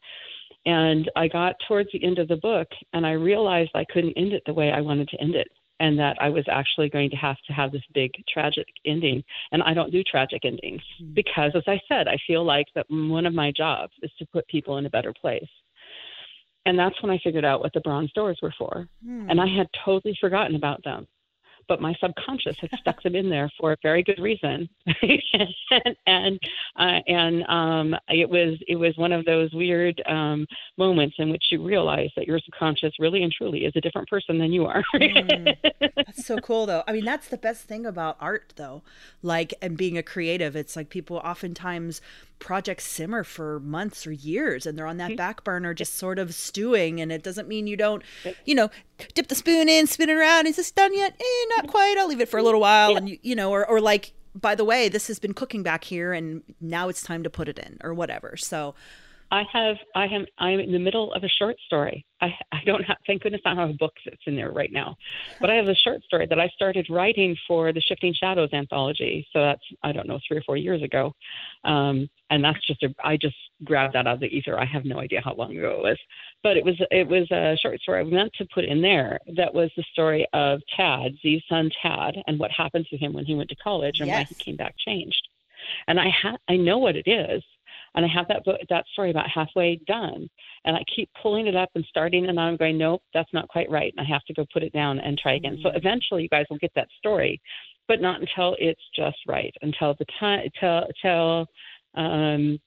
and I got towards the end of the book, and I realized I couldn't end it the way I wanted to end it and that I was actually going to have to have this big tragic ending. And I don't do tragic endings mm. because, as I said, I feel like that one of my jobs is to put people in a better place. And that's when I figured out what the bronze doors were for. Mm. And I had totally forgotten about them but my subconscious had stuck them in there for a very good reason. and and, uh, and um, it was it was one of those weird um, moments in which you realize that your subconscious really and truly is a different person than you are. mm, that's so cool, though. I mean, that's the best thing about art, though. Like, and being a creative, it's like people oftentimes projects simmer for months or years and they're on that mm-hmm. back burner just sort of stewing and it doesn't mean you don't you know dip the spoon in spin it around is this done yet eh, not quite i'll leave it for a little while yeah. and you, you know or, or like by the way this has been cooking back here and now it's time to put it in or whatever so I have I am I'm in the middle of a short story. I I don't have thank goodness I don't have a book that's in there right now, but I have a short story that I started writing for the Shifting Shadows anthology. So that's I don't know three or four years ago, um, and that's just a I just grabbed that out of the ether. I have no idea how long ago it was, but it was it was a short story I meant to put in there that was the story of Tad, Zee's son Tad, and what happened to him when he went to college and yes. why he came back changed. And I ha- I know what it is and I have that book, that story about halfway done, and I keep pulling it up and starting, and I'm going, nope, that's not quite right, and I have to go put it down and try again. Mm-hmm. So eventually, you guys will get that story, but not until it's just right, until the time, till till um,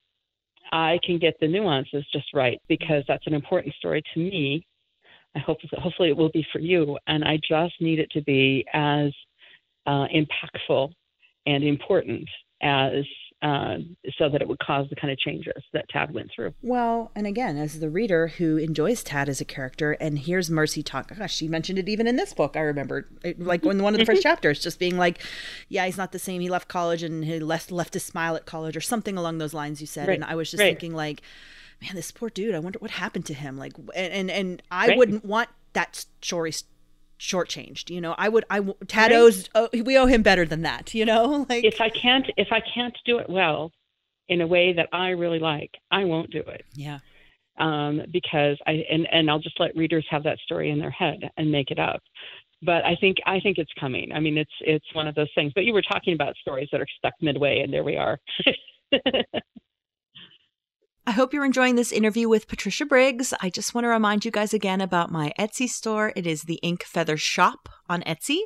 I can get the nuances just right, because that's an important story to me. I hope hopefully it will be for you, and I just need it to be as uh, impactful and important as uh, so that it would cause the kind of changes that Tad went through. Well, and again, as the reader who enjoys Tad as a character and hears Mercy talk, gosh, she mentioned it even in this book. I remember, like in one of the first chapters, just being like, "Yeah, he's not the same. He left college and he left left his smile at college, or something along those lines." You said, right. and I was just right. thinking, like, man, this poor dude. I wonder what happened to him. Like, and and, and I right. wouldn't want that story shortchanged. You know, I would, I Tado's, right. oh, we owe him better than that. You know, like if I can't, if I can't do it well, in a way that I really like, I won't do it. Yeah. Um, because I and and I'll just let readers have that story in their head and make it up. But I think I think it's coming. I mean, it's it's one of those things. But you were talking about stories that are stuck midway, and there we are. I hope you're enjoying this interview with Patricia Briggs. I just want to remind you guys again about my Etsy store. It is the Ink Feather Shop on Etsy,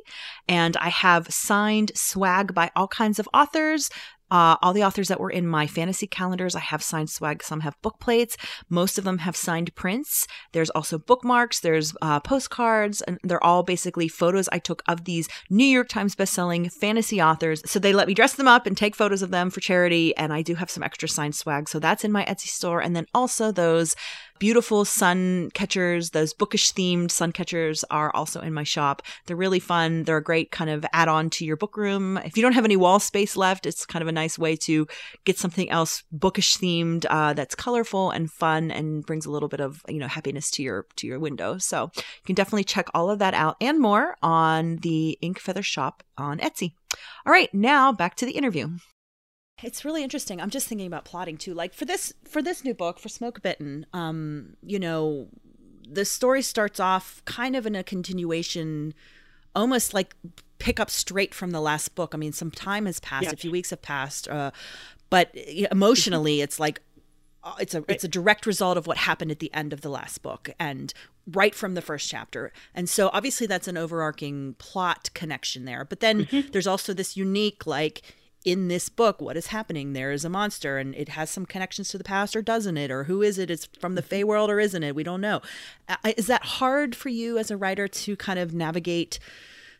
and I have signed swag by all kinds of authors. Uh, all the authors that were in my fantasy calendars, I have signed swag. Some have book plates. Most of them have signed prints. There's also bookmarks. There's uh, postcards, and they're all basically photos I took of these New York Times bestselling fantasy authors. So they let me dress them up and take photos of them for charity. And I do have some extra signed swag. So that's in my Etsy store. And then also those beautiful sun catchers, those bookish themed sun catchers are also in my shop. They're really fun. They're a great kind of add on to your book room. If you don't have any wall space left, it's kind of a nice way to get something else bookish themed uh, that's colorful and fun and brings a little bit of you know happiness to your to your window. So you can definitely check all of that out and more on the Ink Feather shop on Etsy. All right, now back to the interview. It's really interesting. I'm just thinking about plotting too. Like for this for this new book for Smoke Bitten, um, you know, the story starts off kind of in a continuation, almost like pick up straight from the last book. I mean, some time has passed, yes. a few weeks have passed, uh, but emotionally, it's like uh, it's a it's a direct result of what happened at the end of the last book and right from the first chapter. And so obviously that's an overarching plot connection there. But then mm-hmm. there's also this unique like in this book what is happening? There is a monster and it has some connections to the past or doesn't it? Or who is it? It's from the fey mm-hmm. world or isn't it? We don't know. Is that hard for you as a writer to kind of navigate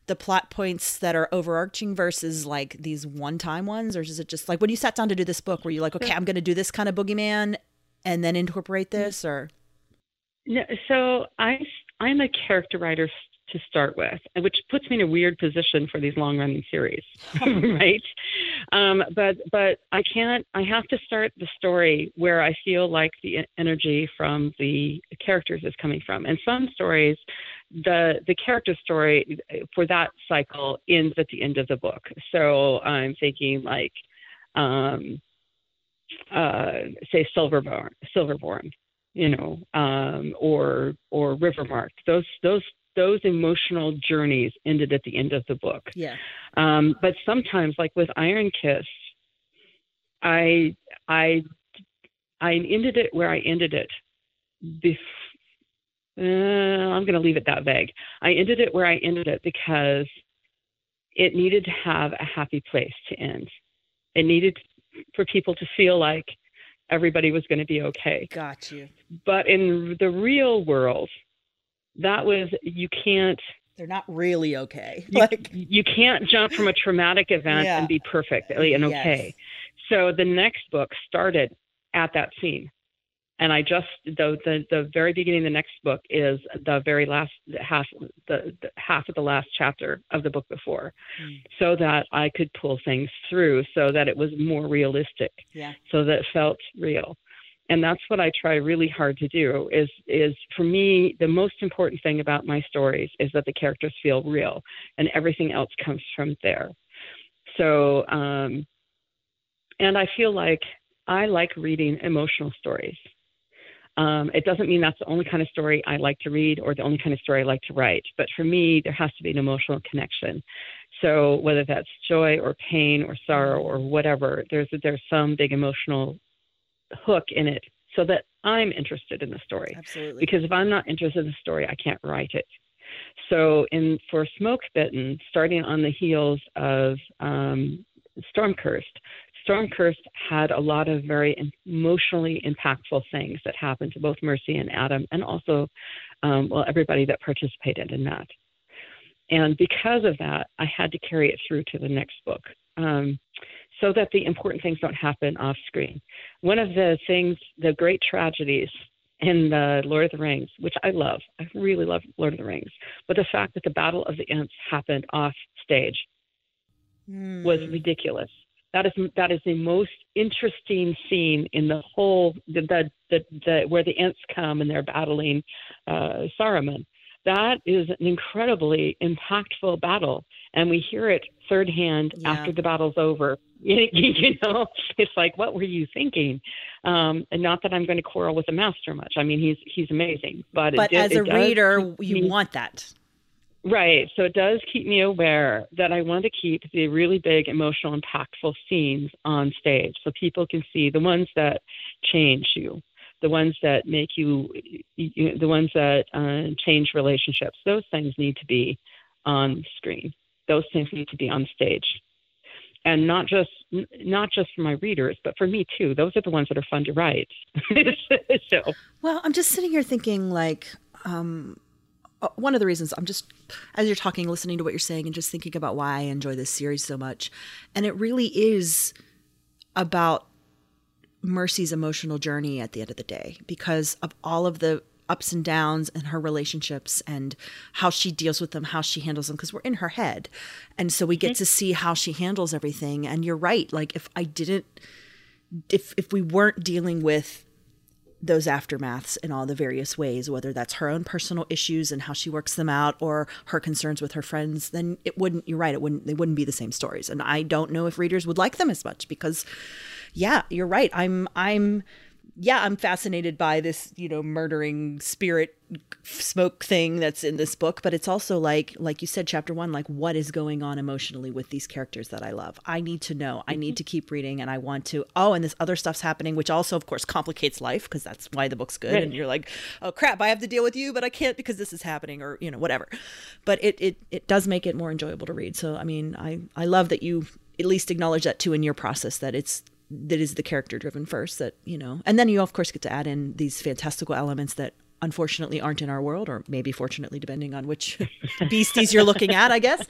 the plot points that are overarching versus like these one-time ones? Or is it just like when you sat down to do this book were you like okay i'm going to do this kind of boogeyman and then incorporate this or? Mm-hmm. No, so i i'm a character writer to start with, which puts me in a weird position for these long running series, right? Um, but but I can't. I have to start the story where I feel like the energy from the characters is coming from. And some stories, the the character story for that cycle ends at the end of the book. So I'm thinking like. Um, uh, say Silver Borne, Silverborn, you know, um, or or River Marked. Those those those emotional journeys ended at the end of the book. Yeah. Um, but sometimes, like with Iron Kissed, I I I ended it where I ended it. Bef- uh, I'm going to leave it that vague. I ended it where I ended it because it needed to have a happy place to end. It needed for people to feel like everybody was going to be okay. Got you. But in the real world, that was you can't they're not really okay. You, like you can't jump from a traumatic event yeah. and be perfectly and okay. Yes. So the next book started at that scene. And I just the, the the very beginning of the next book is the very last half the, the half of the last chapter of the book before, mm. so that I could pull things through, so that it was more realistic, yeah. so that it felt real and that's what I try really hard to do is is for me the most important thing about my stories is that the characters feel real and everything else comes from there. So um, and I feel like I like reading emotional stories. Um, it doesn't mean that's the only kind of story I like to read or the only kind of story I like to write, but for me, there has to be an emotional connection. So whether that's joy or pain or sorrow or whatever, there's there's some big emotional hook in it so that I'm interested in the story. Absolutely. Because if I'm not interested in the story, I can't write it. So, in for Smoke Bitten, starting on the heels of um, Stormcursed, Stormcursed had a lot of very emotionally impactful things that happened to both Mercy and Adam, and also, um, well, everybody that participated in that. And because of that, I had to carry it through to the next book. Um, so that the important things don't happen off screen. One of the things, the great tragedies in the Lord of the Rings, which I love, I really love Lord of the Rings, but the fact that the Battle of the Ents happened off stage mm. was ridiculous. That is that is the most interesting scene in the whole the the, the, the where the Ents come and they're battling uh, Saruman that is an incredibly impactful battle and we hear it third hand yeah. after the battle's over you know it's like what were you thinking um and not that i'm going to quarrel with the master much i mean he's he's amazing but but it, as a reader you me, want that right so it does keep me aware that i want to keep the really big emotional impactful scenes on stage so people can see the ones that change you the ones that make you, you the ones that uh, change relationships. Those things need to be on screen. Those things need to be on stage, and not just not just for my readers, but for me too. Those are the ones that are fun to write. so, well, I'm just sitting here thinking like. Um, uh, one of the reasons I'm just, as you're talking, listening to what you're saying, and just thinking about why I enjoy this series so much. And it really is about Mercy's emotional journey at the end of the day because of all of the ups and downs and her relationships and how she deals with them, how she handles them, because we're in her head. And so we get mm-hmm. to see how she handles everything. And you're right. Like if I didn't if if we weren't dealing with those aftermaths in all the various ways, whether that's her own personal issues and how she works them out or her concerns with her friends, then it wouldn't, you're right, it wouldn't, they wouldn't be the same stories. And I don't know if readers would like them as much because, yeah, you're right. I'm, I'm, yeah, I'm fascinated by this, you know, murdering spirit smoke thing that's in this book, but it's also like like you said chapter 1 like what is going on emotionally with these characters that I love. I need to know. I need mm-hmm. to keep reading and I want to oh and this other stuff's happening which also of course complicates life because that's why the book's good right. and you're like, "Oh crap, I have to deal with you, but I can't because this is happening or, you know, whatever." But it it it does make it more enjoyable to read. So I mean, I I love that you at least acknowledge that too in your process that it's that is the character driven first that you know and then you of course get to add in these fantastical elements that unfortunately aren't in our world or maybe fortunately depending on which beasties you're looking at i guess.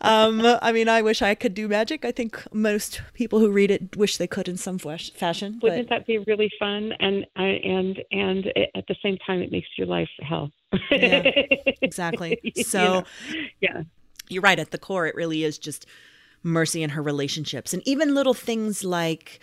Um, i mean i wish i could do magic. I think most people who read it wish they could in some fashion wouldn't but... that be really fun? And and and at the same time it makes your life hell. Yeah exactly. So you know? yeah. you're right at the core it really is just Mercy and her relationships, and even little things like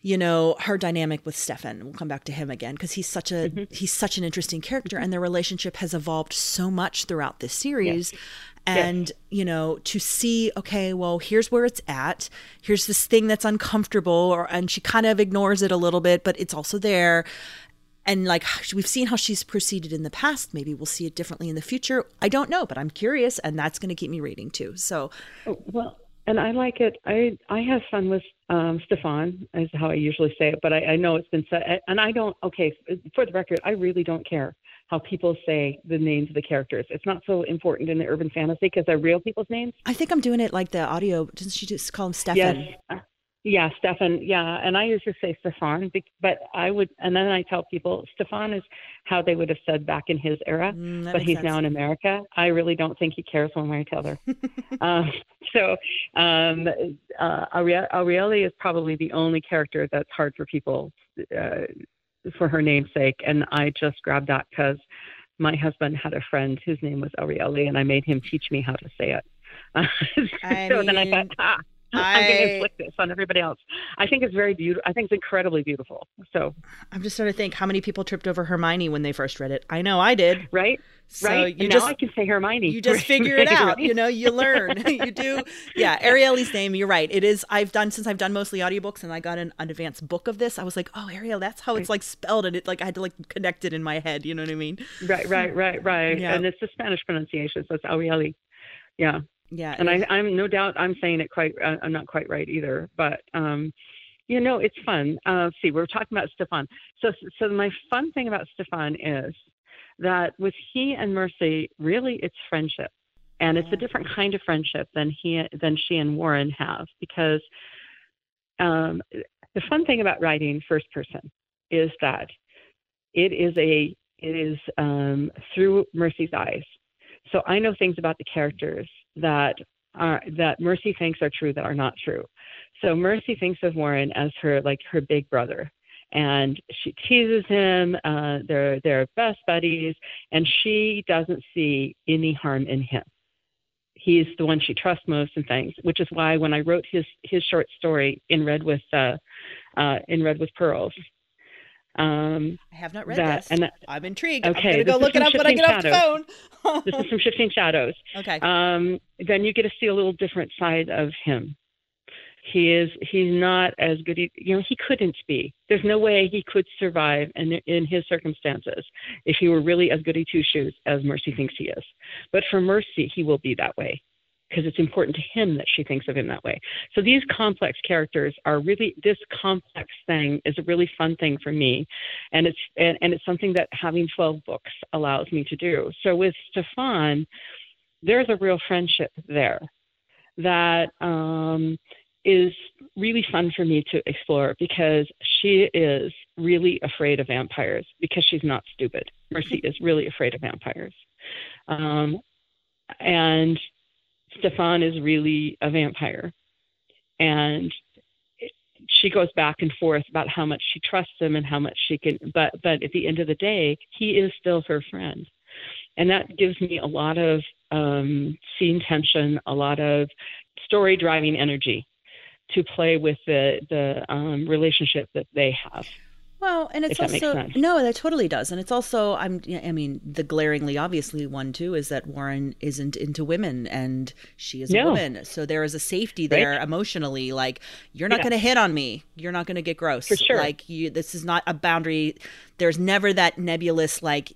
you know her dynamic with Stefan. We'll come back to him again because he's such a mm-hmm. he's such an interesting character, and their relationship has evolved so much throughout this series. Yes. And yes. you know to see, okay, well, here's where it's at. Here's this thing that's uncomfortable, or and she kind of ignores it a little bit, but it's also there and like we've seen how she's proceeded in the past maybe we'll see it differently in the future i don't know but i'm curious and that's going to keep me reading too so oh, well and I like it. I I have fun with um, Stefan, is how I usually say it. But I, I know it's been said, and I don't. Okay, for the record, I really don't care how people say the names of the characters. It's not so important in the urban fantasy because they're real people's names. I think I'm doing it like the audio. Doesn't she just call him Stefan? Yes. Yeah, Stefan. Yeah, and I usually say Stefan, but I would, and then I tell people Stefan is how they would have said back in his era, mm, but he's sense. now in America. I really don't think he cares one way or the other. um, so, um, uh, is probably the only character that's hard for people uh, for her namesake, and I just grabbed that because my husband had a friend whose name was Auriele, and I made him teach me how to say it. so mean, then I thought, ah I, am going to inflict this on everybody else. I think it's very beautiful. I think it's incredibly beautiful. So I'm just starting to think how many people tripped over Hermione when they first read it. I know I did. Right. So right. You and just, now I can say Hermione. You just figure it out. You know, you learn. you do. Yeah. Auriele's name. You're right. It is. I've done since I've done mostly audiobooks, and I got an, an advanced book of this. I was like, oh, Ariel, that's how it's like spelled, and it like I had to like connect it in my head. You know what I mean? Right. Right. Right. Right. Yeah. And it's the Spanish pronunciation, so it's Auriele. Yeah. Yeah. And I, I'm no doubt I'm saying it quite, uh, I'm not quite right either, but, um, you know, it's fun. Uh, see, we're talking about Stefan. So, so my fun thing about Stefan is that with he and Mercy, really it's friendship. And it's a different kind of friendship than he, than she and Warren have because, um, the fun thing about writing first person is that it is a, it is, um, through Mercy's eyes. So I know things about the characters that are that Mercy thinks are true that are not true. So Mercy thinks of Warren as her like her big brother, and she teases him. Uh, they're they're best buddies, and she doesn't see any harm in him. He's the one she trusts most and things, which is why when I wrote his his short story in Red with uh, uh, in Red with Pearls, um, I have not read that, this. And that, I'm intrigued. Okay, I'm going to go look it up when I get shadows. off the phone. this is from Shifting Shadows. Okay. Um, then you get to see a little different side of him. He is he's not as good. You know, he couldn't be. There's no way he could survive in in his circumstances if he were really as goody two shoes as Mercy thinks he is. But for Mercy, he will be that way because it's important to him that she thinks of him that way. So these complex characters are really this complex thing is a really fun thing for me, and it's and, and it's something that having 12 books allows me to do. So with Stefan, there's a real friendship there that um, is really fun for me to explore because she is really afraid of vampires because she's not stupid. Mercy is really afraid of vampires. Um, and Stefan is really a vampire. And she goes back and forth about how much she trusts him and how much she can but but at the end of the day he is still her friend and that gives me a lot of um, scene tension a lot of story driving energy to play with the the um, relationship that they have Well, and it's that also no, that totally does, and it's also I'm I mean the glaringly obviously one too is that Warren isn't into women and she is a woman, so there is a safety there emotionally. Like you're not Yeah. going to hit on me, you're not going to get gross. For sure. Like you, this is not a boundary. There's never that nebulous like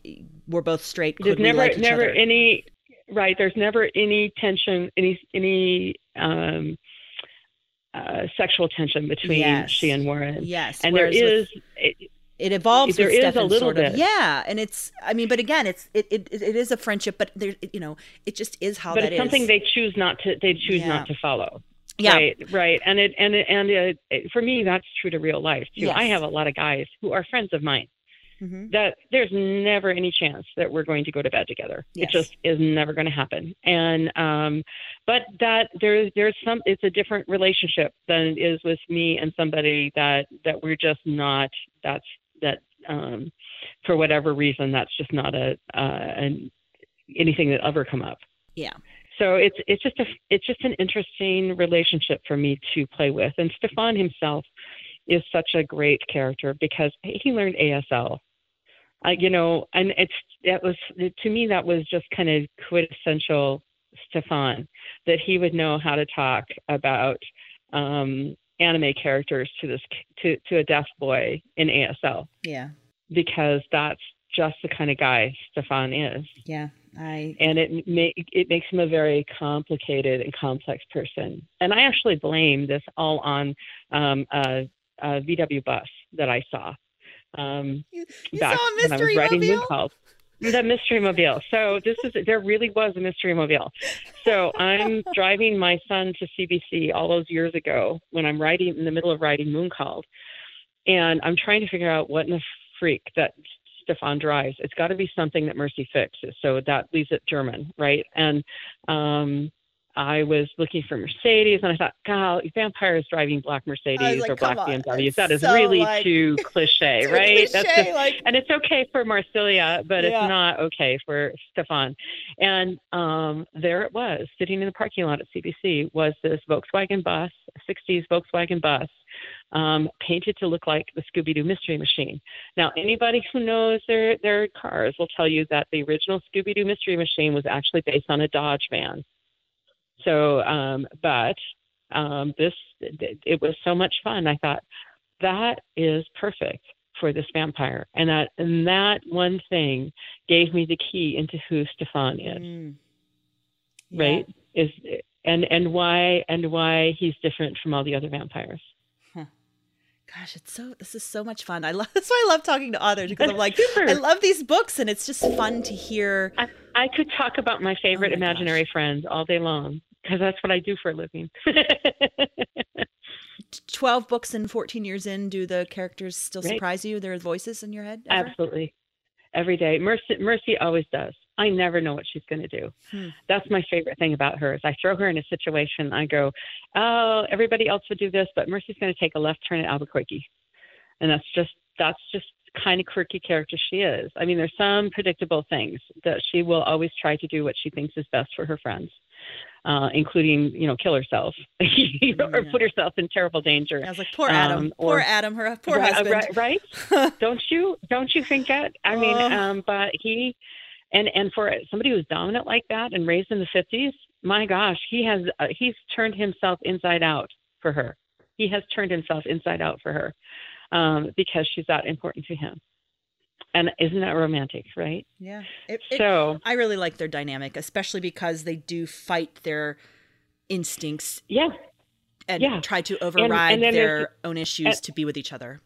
we're both straight. Could there's never like never other? any right there's never any tension any any um uh sexual tension between Yes. she and warren Yes, and there whereas with- it, it evolves There is a little sort of. bit. yeah and it's i mean but again it's it, it, it is a friendship but there you know it just is how but that it's something is. they choose not to they choose Yeah. not to follow yeah right right and it and it, and it, it, for me that's true to real life too Yes. i have a lot of guys who are friends of mine hmm that there's never any chance that we're going to go to bed together. Yes. It just is never going to happen. And um but that there's there's some it's a different relationship than it is with me and somebody that that we're just not that's that um for whatever reason that's just not a uh an anything that ever come up. yeah So it's it's just a it's just an interesting relationship for me to play with. And Stefan himself is such a great character because he learned ASL. Uh, you know, and it's that was to me that was just kind of quintessential Stefan that he would know how to talk about um, anime characters to this to to a deaf boy in ASL yeah. Because that's just the kind of guy Stefan is. Yeah i and it ma- it makes him a very complicated and complex person. And I actually blame this all on um, a, a VW bus that I saw um, you, you back saw a when I was writing mobile Moon Called. The mystery mobile. So this is there really was a mystery mobile. So I'm driving my son to CBC all those years ago when I'm writing in the middle of writing Moon Called, and I'm trying to figure out what in the freak that Stefan drives. It's got to be something that Mercy fixes. So that leaves it German, right? And um, I was looking for Mercedes, and I thought, God, vampires driving black Mercedes like, or black on, BMWs. That is so, really like- too cliche, Too right? That's just like and it's okay for Marsilia, but Yeah. it's not okay for Stefan. And um, there it was, sitting in the parking lot at CBC, was this Volkswagen bus, a 60s Volkswagen bus, um, painted to look like the Scooby Doo Mystery Machine. Now, anybody who knows their their cars will tell you that the original Scooby Doo Mystery Machine was actually based on a Dodge van. So, um, but um, this it, was so much fun. I thought that is perfect for this vampire, and that and that one thing gave me the key into who Stefan is, Mm. Yeah. right? Is and and why and why he's different from all the other vampires. Gosh, it's so. This is so much fun. I love. That's why I love talking to authors because I'm like, Super. I love these books, and it's just fun to hear. I, I could talk about my favorite Oh my imaginary friends all day long because that's what I do for a living. Twelve books and 14 years in, do the characters still Right. surprise you? Their voices in your head? ever? Absolutely. Every day. Mercy Mercy always does. I never know what she's going to do. Hmm. That's my favorite thing about her is I throw her in a situation. I go, oh, everybody else would do this, but Mercy's going to take a left turn at Albuquerque, and that's just that's just kind of quirky character she is. I mean, there's some predictable things that she will always try to do what she thinks is best for her friends, uh, including you know kill herself or Yeah. put herself in terrible danger. I was like, poor Adam. Um, poor Adam. Her poor right, husband. right, right? don't you don't you think that i mean Oh. um but he and and for somebody who's dominant like that and raised in the 50s my gosh he has uh, he's turned himself inside out for her he has turned himself inside out for her um because she's that important to him and isn't that romantic right yeah. It, it- so I really like their dynamic, especially because they do fight their instincts yeah and Yeah. try to override then their own issues to be with each other.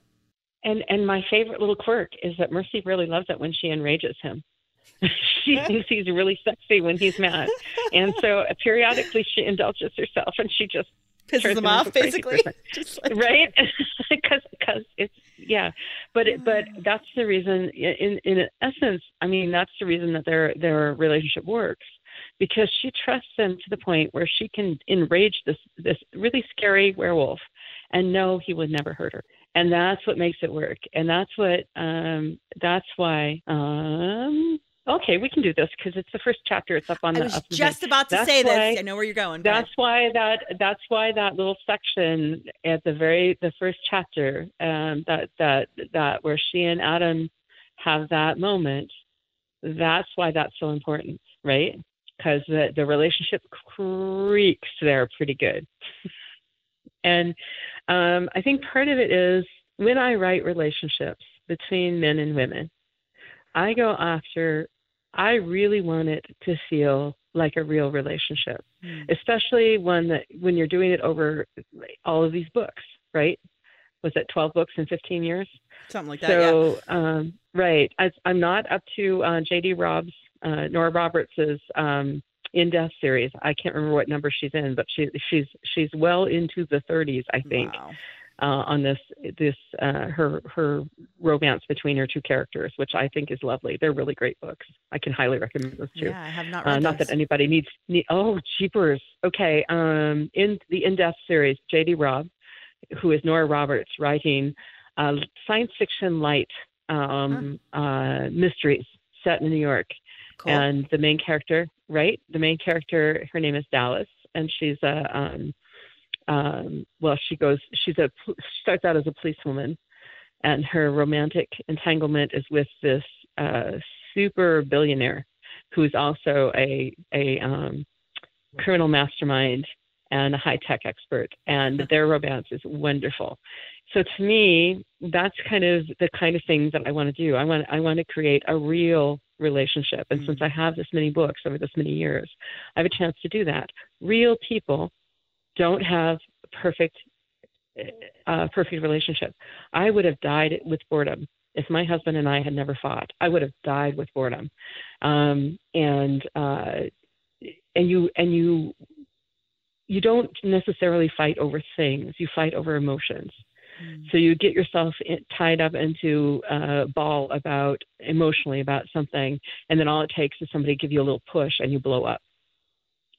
and and my favorite little quirk is that mercy really loves it when she enrages him she thinks he's really sexy when he's mad and so uh, periodically she indulges herself and she just Pisses them off, basically. Like, right? Because because it's yeah. But it, but that's the reason in in essence i mean that's the reason that their their relationship works. Because she trusts him to the point where she can enrage this this really scary werewolf and know he would never hurt her. And that's what makes it work. And that's what um that's why um Okay, we can do this because it's the first chapter. It's up on I the. was the just thing. about to say why- this. I know where you're going. Go That's why that that's why that little section at the very the first chapter um, that that that where she and Adam have that moment. That's why that's so important, right? Because the the relationship creaks there pretty good, and um, I think part of it is when I write relationships between men and women, I go after. I really want it to feel like a real relationship Mm. especially when that when you're doing it over all of these books, right? Was it 12 books in 15 years? Something like that. yeah. so, um, right, I, I'm not up to uh, J.D. Robb's, uh, Nora Roberts's um, In Death series. I can't remember what number she's in, but she, she's she's well into the 30s, I think, Wow. Uh, on this this uh, her her romance between her two characters, which I think is lovely. They're really great books. I can highly recommend those too. Yeah, I have not Uh, read not that anybody needs need, oh jeepers okay um in the In Death series jd robb who is nora roberts writing uh, science fiction light um uh mysteries set in new york Cool. and the main character right the main character her name is dallas and she's a um um well she goes she's a she starts out as a policewoman and her romantic entanglement is with this uh super billionaire who's also a a um criminal mastermind and a high tech expert and their romance is wonderful. So to me that's kind of the kind of thing that i want to do. I want i want to create a real relationship. And since i have this many books over this many years i have a chance to do that. Real people don't have perfect uh, perfect relationship. I would have died with boredom. If my husband and i had never fought i would have died with boredom. Um, and uh, and you and you you don't necessarily fight over things. You fight over emotions. Mm. so you get yourself in, tied up into a ball about emotionally about something and then all it takes is somebody to give you a little push and you blow up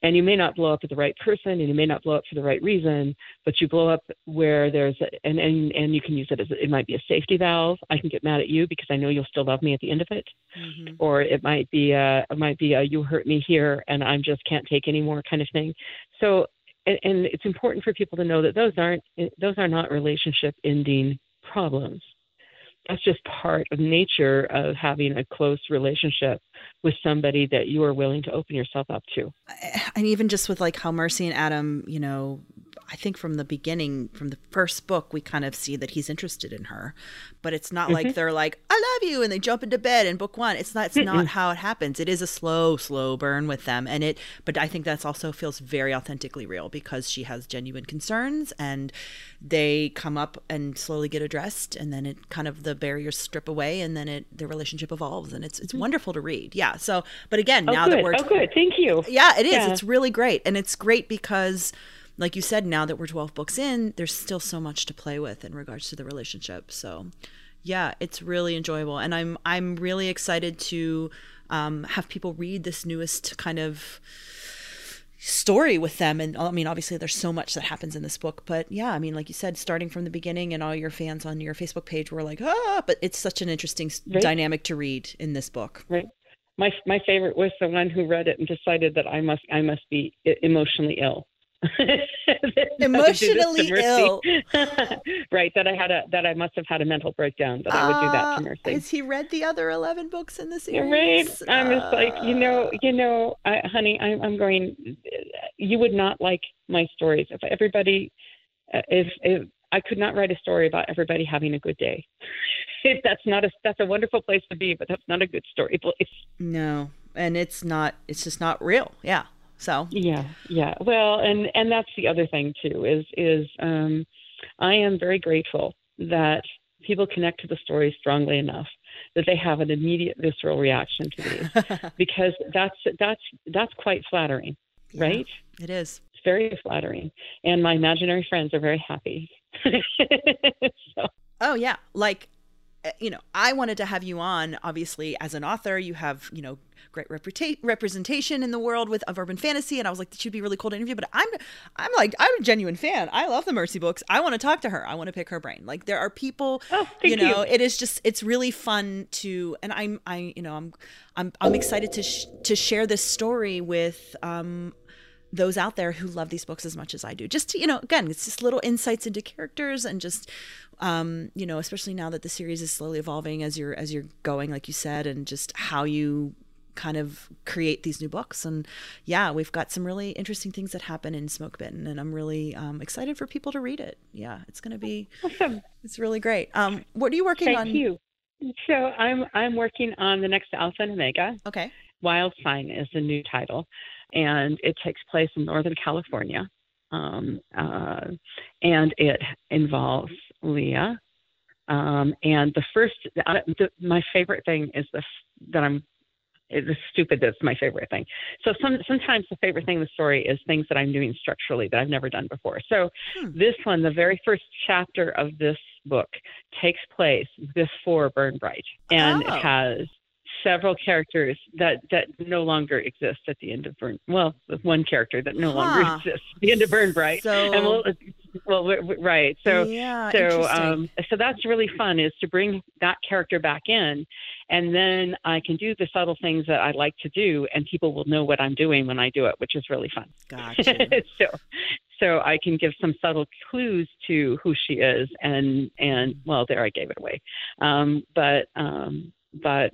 and you may not blow up at the right person and you may not blow up for the right reason but you blow up where there's a, and and and you can use it as it might be a safety valve i can get mad at you because i know you'll still love me at the end of it Mhm. or it might be a it might be a you hurt me here and I just can't take anymore kind of thing. So and, and it's important for people to know that those aren't those are not relationship ending problems. That's just part of nature of having a close relationship with somebody that you are willing to open yourself up to. and even just with like how Mercy and Adam, you know, I think from the beginning, from the first book, we kind of see that he's interested in her, but it's not like mm-hmm. they're like, "I love you," and they jump into bed in book one. It's not. It's not how it happens. It is a slow, slow burn with them, and it. But I think that's also feels very authentically real because she has genuine concerns, and they come up and slowly get addressed, and then it kind of the barriers strip away, and then it the relationship evolves, and it's it's mm-hmm. wonderful to read. Yeah. So, but again, Oh, now good. that we're oh, good. Thank you. yeah, it is. Yeah. It's really great. And it's great because like you said now that we're 12 books in, there's still so much to play with in regards to the relationship. So, yeah, it's really enjoyable and I'm I'm really excited to um, have people read this newest kind of story with them and i mean obviously there's so much that happens in this book but yeah i mean like you said starting from the beginning and all your fans on your facebook page were like ah but it's such an interesting Right. dynamic to read in this book Right. My my favorite was the one who read it and decided that I must I must be emotionally ill. Emotionally ill. right. That I had a that I must have had a mental breakdown. That I would do that Ah, to Mercy. Has he read the other 11 books in the Yeah, right. series? I'm just like, you know, you know, I, honey, I'm, I'm going. You would not like my stories if everybody, uh, if if I could not write a story about everybody having a good day. If that's not a that's a wonderful place to be, but that's not a good story place. No. And it's not, it's just not real. Yeah. So, Yeah, yeah. Well, and and that's the other thing too is is um, I am very grateful that people connect to the story strongly enough that they have an immediate visceral reaction to these because that's that's that's quite flattering, Yeah, right? it is. It's very flattering, and my imaginary friends are very happy. so, Oh, yeah. Like, you know, I wanted to have you on. Obviously, as an author, you have you know great reputa- representation in the world with of urban fantasy, and I was like, this should be really cool to interview. But I'm, I'm like, I'm a genuine fan. I love the Mercy books. I want to talk to her. I want to pick her brain. Like there are people, oh, you know, you. it is just, it's really fun to, and I'm, I, you know, I'm, I'm, I'm excited to sh- to share this story with. um those out there who love these books as much as I do. Just to, you know, again, it's just little insights into characters and just um, you know, especially now that the series is slowly evolving as you're as you're going, like you said, and just how you kind of create these new books. And yeah, we've got some really interesting things that happen in Smoke Bitten, and I'm really um, excited for people to read it. Yeah, it's going to be awesome. It's really great. Um, what are you working Thank on? Thank you. So I'm I'm working on the next Alpha and Omega. Okay. Wild Sign is the new title, and it takes place in Northern California, um, uh, and it involves Leah. Um, and the first, uh, the, my favorite thing is the that I'm it's stupid that's my favorite thing. So some, sometimes the favorite thing in the story is things that I'm doing structurally that I've never done before. So hmm. this one, the very first chapter of this book takes place before Burn Bright and oh. has several characters that that no longer exist at the end of Burn. Well, one character that no huh. longer exists at the end of Burn Bright. So, and we'll, well, right. So, yeah, so, um, so that's really fun is to bring that character back in, and then I can do the subtle things that I like to do, and people will know what I'm doing when I do it, which is really fun. Gotcha. so, so I can give some subtle clues to who she is, and and well, there I gave it away. Um, but um, but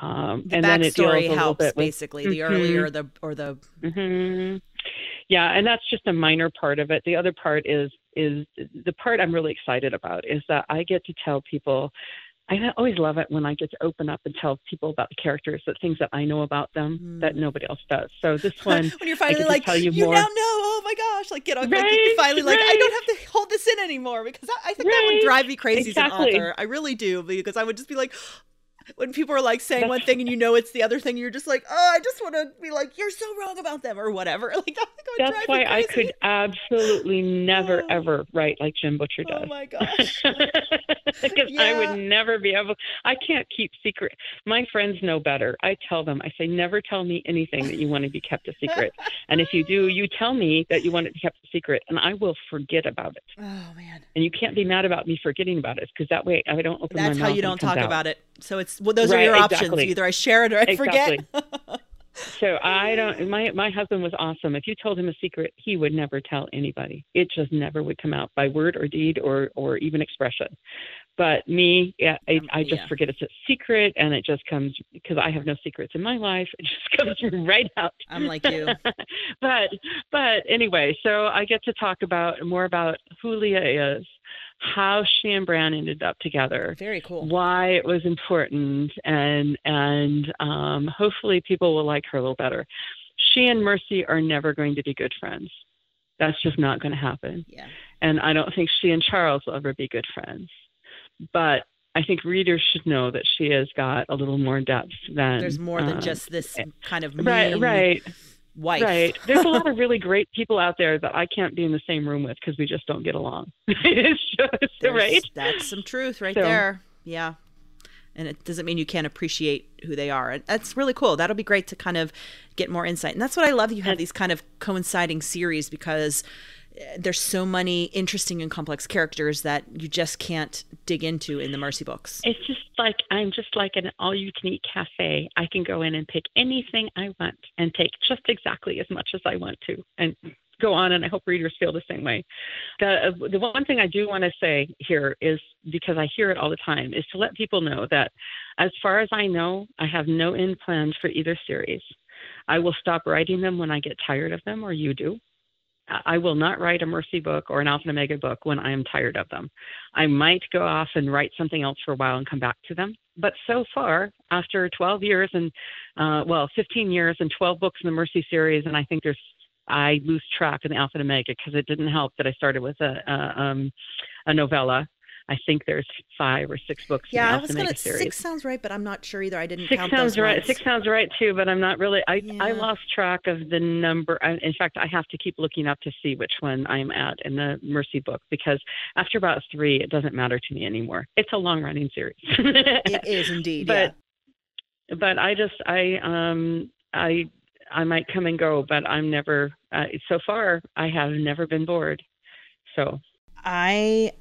um, the and then it deals a helps bit with, basically the mm-hmm. earlier the or the mm-hmm. yeah and that's just a minor part of it the other part is is the part i'm really excited about is that i get to tell people I always love it when I get to open up and tell people about the characters, the things that I know about them mm. that nobody else does. So this one, when you're finally like, tell you, you more. now know, oh my gosh, like get on, right, like, you finally right. like, I don't have to hold this in anymore because I, I think right. that would drive me crazy exactly. as an author. I really do because I would just be like, when people are like saying one thing and you know it's the other thing, you're just like, oh, I just want to be like, you're so wrong about them or whatever. Like that that's why I could absolutely never oh. ever write like Jim Butcher oh does. Oh my gosh! Because yeah. I would never be able. I can't keep secret. My friends know better. I tell them. I say, never tell me anything that you want to be kept a secret. and if you do, you tell me that you want it kept a secret, and I will forget about it. Oh man! And you can't be mad about me forgetting about it because that way I don't open that's my how you don't talk out. about it. So it's well, those right, are your exactly. options. Either I share it or I exactly. forget. so I don't. My my husband was awesome. If you told him a secret, he would never tell anybody. It just never would come out by word or deed or or even expression. But me, yeah, I, Um, I just yeah. forget it's a secret, and it just comes because I have no secrets in my life. It just comes right out. I'm like you. but but anyway, so I get to talk about more about who Leah is, how she and Bran ended up together, Very cool. why it was important, and and um, hopefully people will like her a little better. She and Mercy are never going to be good friends. That's just not going to happen. Yeah. And I don't think she and Charles will ever be good friends. But I think readers should know that she has got a little more depth than There's more than uh, just this kind of right, right, wife. right. There's a lot of really great people out there that I can't be in the same room with because we just don't get along. it's just There's- right. That's some truth right So- there. Yeah. And it doesn't mean you can't appreciate who they are. And that's really cool. That'll be great to kind of get more insight. And that's what I love. You have these kind of coinciding series because there's so many interesting and complex characters that you just can't dig into in the Mercy books. It's just like I'm just like an all-you-can-eat cafe. I can go in and pick anything I want and take just exactly as much as I want to, and go on. And I hope readers feel the same way. The the one thing I do want to say here is because I hear it all the time is to let people know that, as far as I know, I have no end plans for either series. I will stop writing them when I get tired of them, or you do. I will not write a Mercy book or an Alpha and Omega book when I am tired of them. I might go off and write something else for a while and come back to them. But so far, after 12 years and, uh, well, 15 years and 12 books in the Mercy series, and I think there's, I lose track in the Alpha and Omega because it didn't help that I started with a, a, um, a novella. I think there's five or six books. Yeah, I was gonna six sounds right, but I'm not sure either. I didn't six count sounds those right. ones. Six sounds right too, but I'm not really. I Yeah. I lost track of the number. In fact, I have to keep looking up to see which one I'm at in the Mercy book because after about three, it doesn't matter to me anymore. It's a long running series. It is indeed. but yeah. but I just I um I I might come and go, but I'm never. Uh, so far, I have never been bored. So I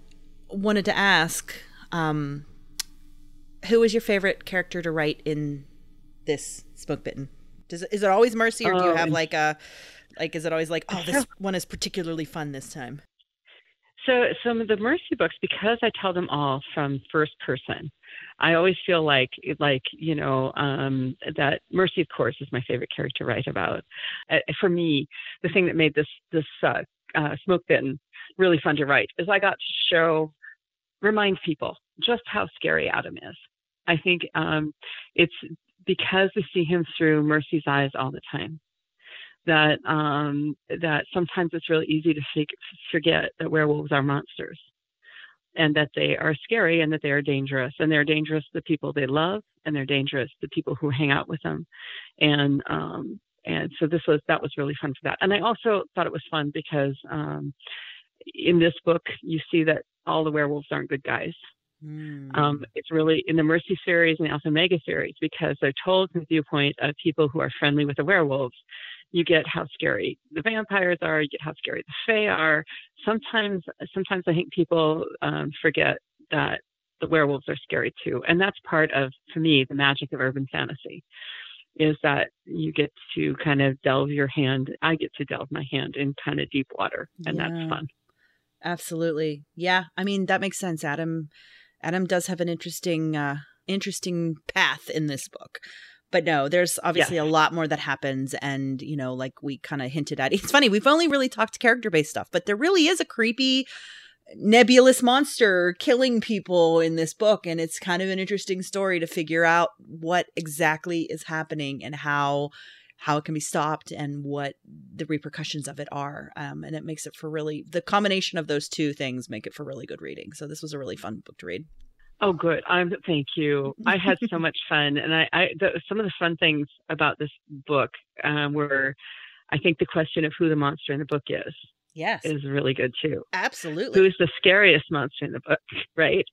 wanted to ask, um, who is your favorite character to write in this Smoke Bitten? Does it, is it always Mercy, or do you have like a like? Is it always like, oh, this one is particularly fun this time? So some of the Mercy books, because I tell them all from first person, I always feel like like you know um, that Mercy, of course, is my favorite character to write about. Uh, for me, the thing that made this this uh, uh, Smoke Bitten really fun to write is I got to show remind people just how scary Adam is. I think um, it's because we see him through Mercy's eyes all the time that um, that sometimes it's really easy to forget that werewolves are monsters and that they are scary and that they are dangerous. And they're dangerous to the people they love and they're dangerous to people who hang out with them. And um, and so this was that was really fun for that. And I also thought it was fun because um, in this book you see that all the werewolves aren't good guys Hmm. um, it's really in the Mercy series and the Alpha Omega series because they're told from the viewpoint of people who are friendly with the werewolves. You get how scary the vampires are. You get how scary the Fae are. Sometimes, sometimes I think people um, forget that the werewolves are scary too, and that's part of, for me, the magic of urban fantasy. Is that you get to kind of delve your hand. I get to delve my hand in kind of deep water, and Yeah. that's fun. Absolutely. Yeah. I mean, that makes sense. Adam Adam does have an interesting uh interesting path in this book. But no, there's obviously a lot more that happens and, you know, like we kind of hinted at. It's funny, we've only really talked character-based stuff, but there really is a creepy nebulous monster killing people in this book and it's kind of an interesting story to figure out what exactly is happening and how how it can be stopped and what the repercussions of it are um, and it makes it for really the combination of those two things make it for really good reading so this was a really fun book to read Oh, good. I'm. Thank you. I had so much fun, and I, I the, some of the fun things about this book um, were, I think the question of who the monster in the book is yes is really good too. absolutely Who's the scariest monster in the book, right?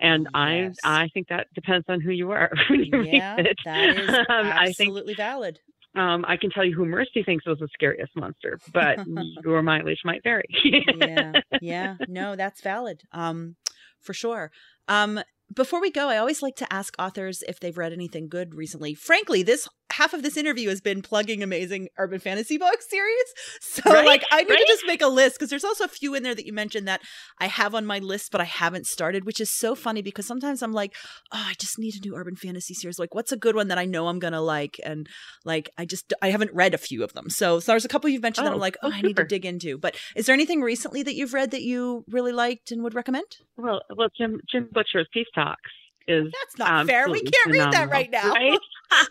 And Yes. I, I think that depends on who you are yeah that is um, I think absolutely valid um, I can tell you who Mercy thinks was the scariest monster, but your mileage might vary. yeah yeah. No that's valid. Um for sure. Um before we go i always like to ask authors if they've read anything good recently. Frankly this half of this interview has been plugging amazing urban fantasy book series. So Right, like i need to just make a list because there's also a few in there that you mentioned that i have on my list but i haven't started which is so funny because sometimes i'm like oh i just need a new urban fantasy series. Like what's a good one that i know i'm gonna like? And like i just i haven't read a few of them. So, so there's a couple you've mentioned that i'm Oh, like oh, oh, i need to dig into. But is there anything recently that you've read that you really liked and would recommend? Well, well, Jim Jim Butcher's Peace Talks is that's not fair we can't read that right now Right?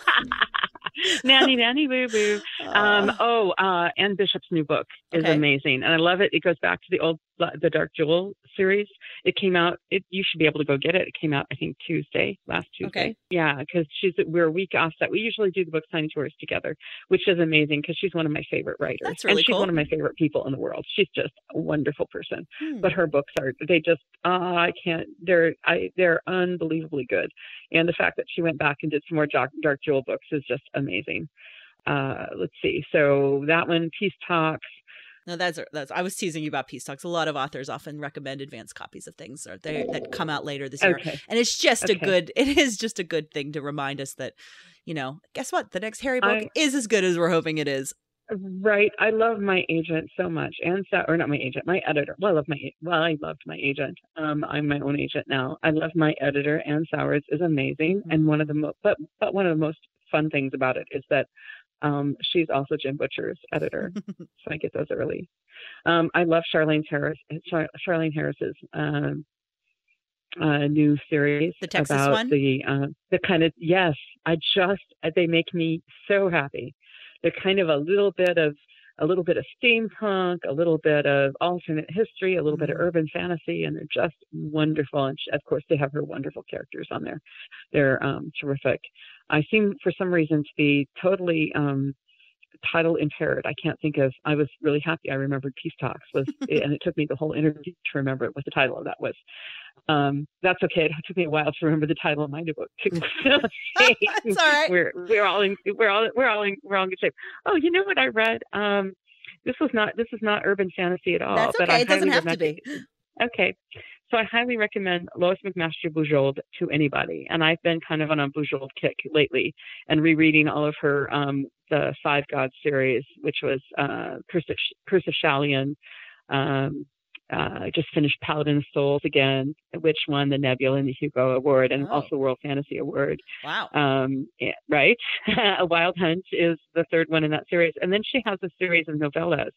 nanny, nanny, boo, boo. Um, Uh, oh, uh, Anne Bishop's new book is Okay. amazing, and I love it. It goes back to the old, the Dark Jewel series. It came out. It, you should be able to go get it. It came out, I think, Tuesday, last Tuesday. Okay. Yeah, because she's we're a week offset. We usually do the book signing tours together, which is amazing because she's one of my favorite writers, That's really and she's cool. one of my favorite people in the world. She's just a wonderful person hmm. but her books are they just uh, I can't they're I they're unbelievably good, and the fact that she went back and did some more Dark, Dark Jewel books is just amazing. Uh, let's see, so that one, Peace Talks. No, that's that's. I was teasing you about peace talks. A lot of authors often recommend advanced copies of things or they that come out later this year, Okay, and it's just a good. It is just a good thing to remind us that, you know, guess what? The next Harry book I- is as good as we're hoping it is. right. I love my agent so much, and so or not my agent, my editor. Well, I love my well, I loved my agent. Um, I'm my own agent now. I love my editor. Anne Sowards is amazing, and one of the mo- but but one of the most fun things about it is that um, she's also Jim Butcher's editor. so I get those early. Um, I love Charlaine Harris. Char- Charlaine Harris's um, uh, new series The Texas about one? the uh, the kind of yes. I just they make me so happy. They're kind of a little bit of a little bit of steampunk, a little bit of alternate history, a little bit of mm-hmm. urban fantasy, and they're just wonderful. And of course, they have her wonderful characters on there. They're um, terrific. I seem, for some reason, to be totally um, title impaired. I can't think of. I was really happy. I remembered Peace Talks was, and it took me the whole interview to remember what the title of that was. Um, that's okay. It took me a while to remember the title of my new book too. that's all right. We're we're all in we're all we're all in we're all in good shape. Oh, you know what I read? Um, this was not this is not urban fantasy at all. That's okay. It doesn't have to be. Okay. So I highly recommend Lois McMaster Bujold to anybody. And I've been kind of on a Bujold kick lately and rereading all of her um, the Five Gods series, which was uh, Curse of, Curse of Chalion. Um, uh, just finished Paladin of Souls again, which won the Nebula and the Hugo Award and oh. also World Fantasy Award. Wow. Um, yeah, right. Hallowed Hunt is the third one in that series. And then she has a series of novellas.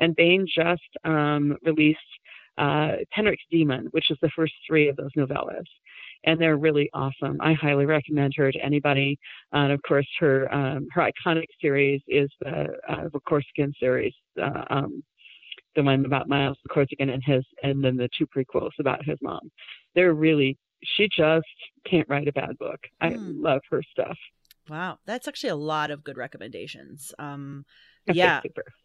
And Baen just um, released uh, Demon, which is the first three of those novellas. And they're really awesome. I highly recommend her to anybody. And of course, her um, her iconic series is the uh, Vorkosigan series, uh, um, the one about Miles Vorkosigan and his, and then the two prequels about his mom. They're really. She just can't write a bad book. I mm. love her stuff. Wow, that's actually a lot of good recommendations. Um, yeah,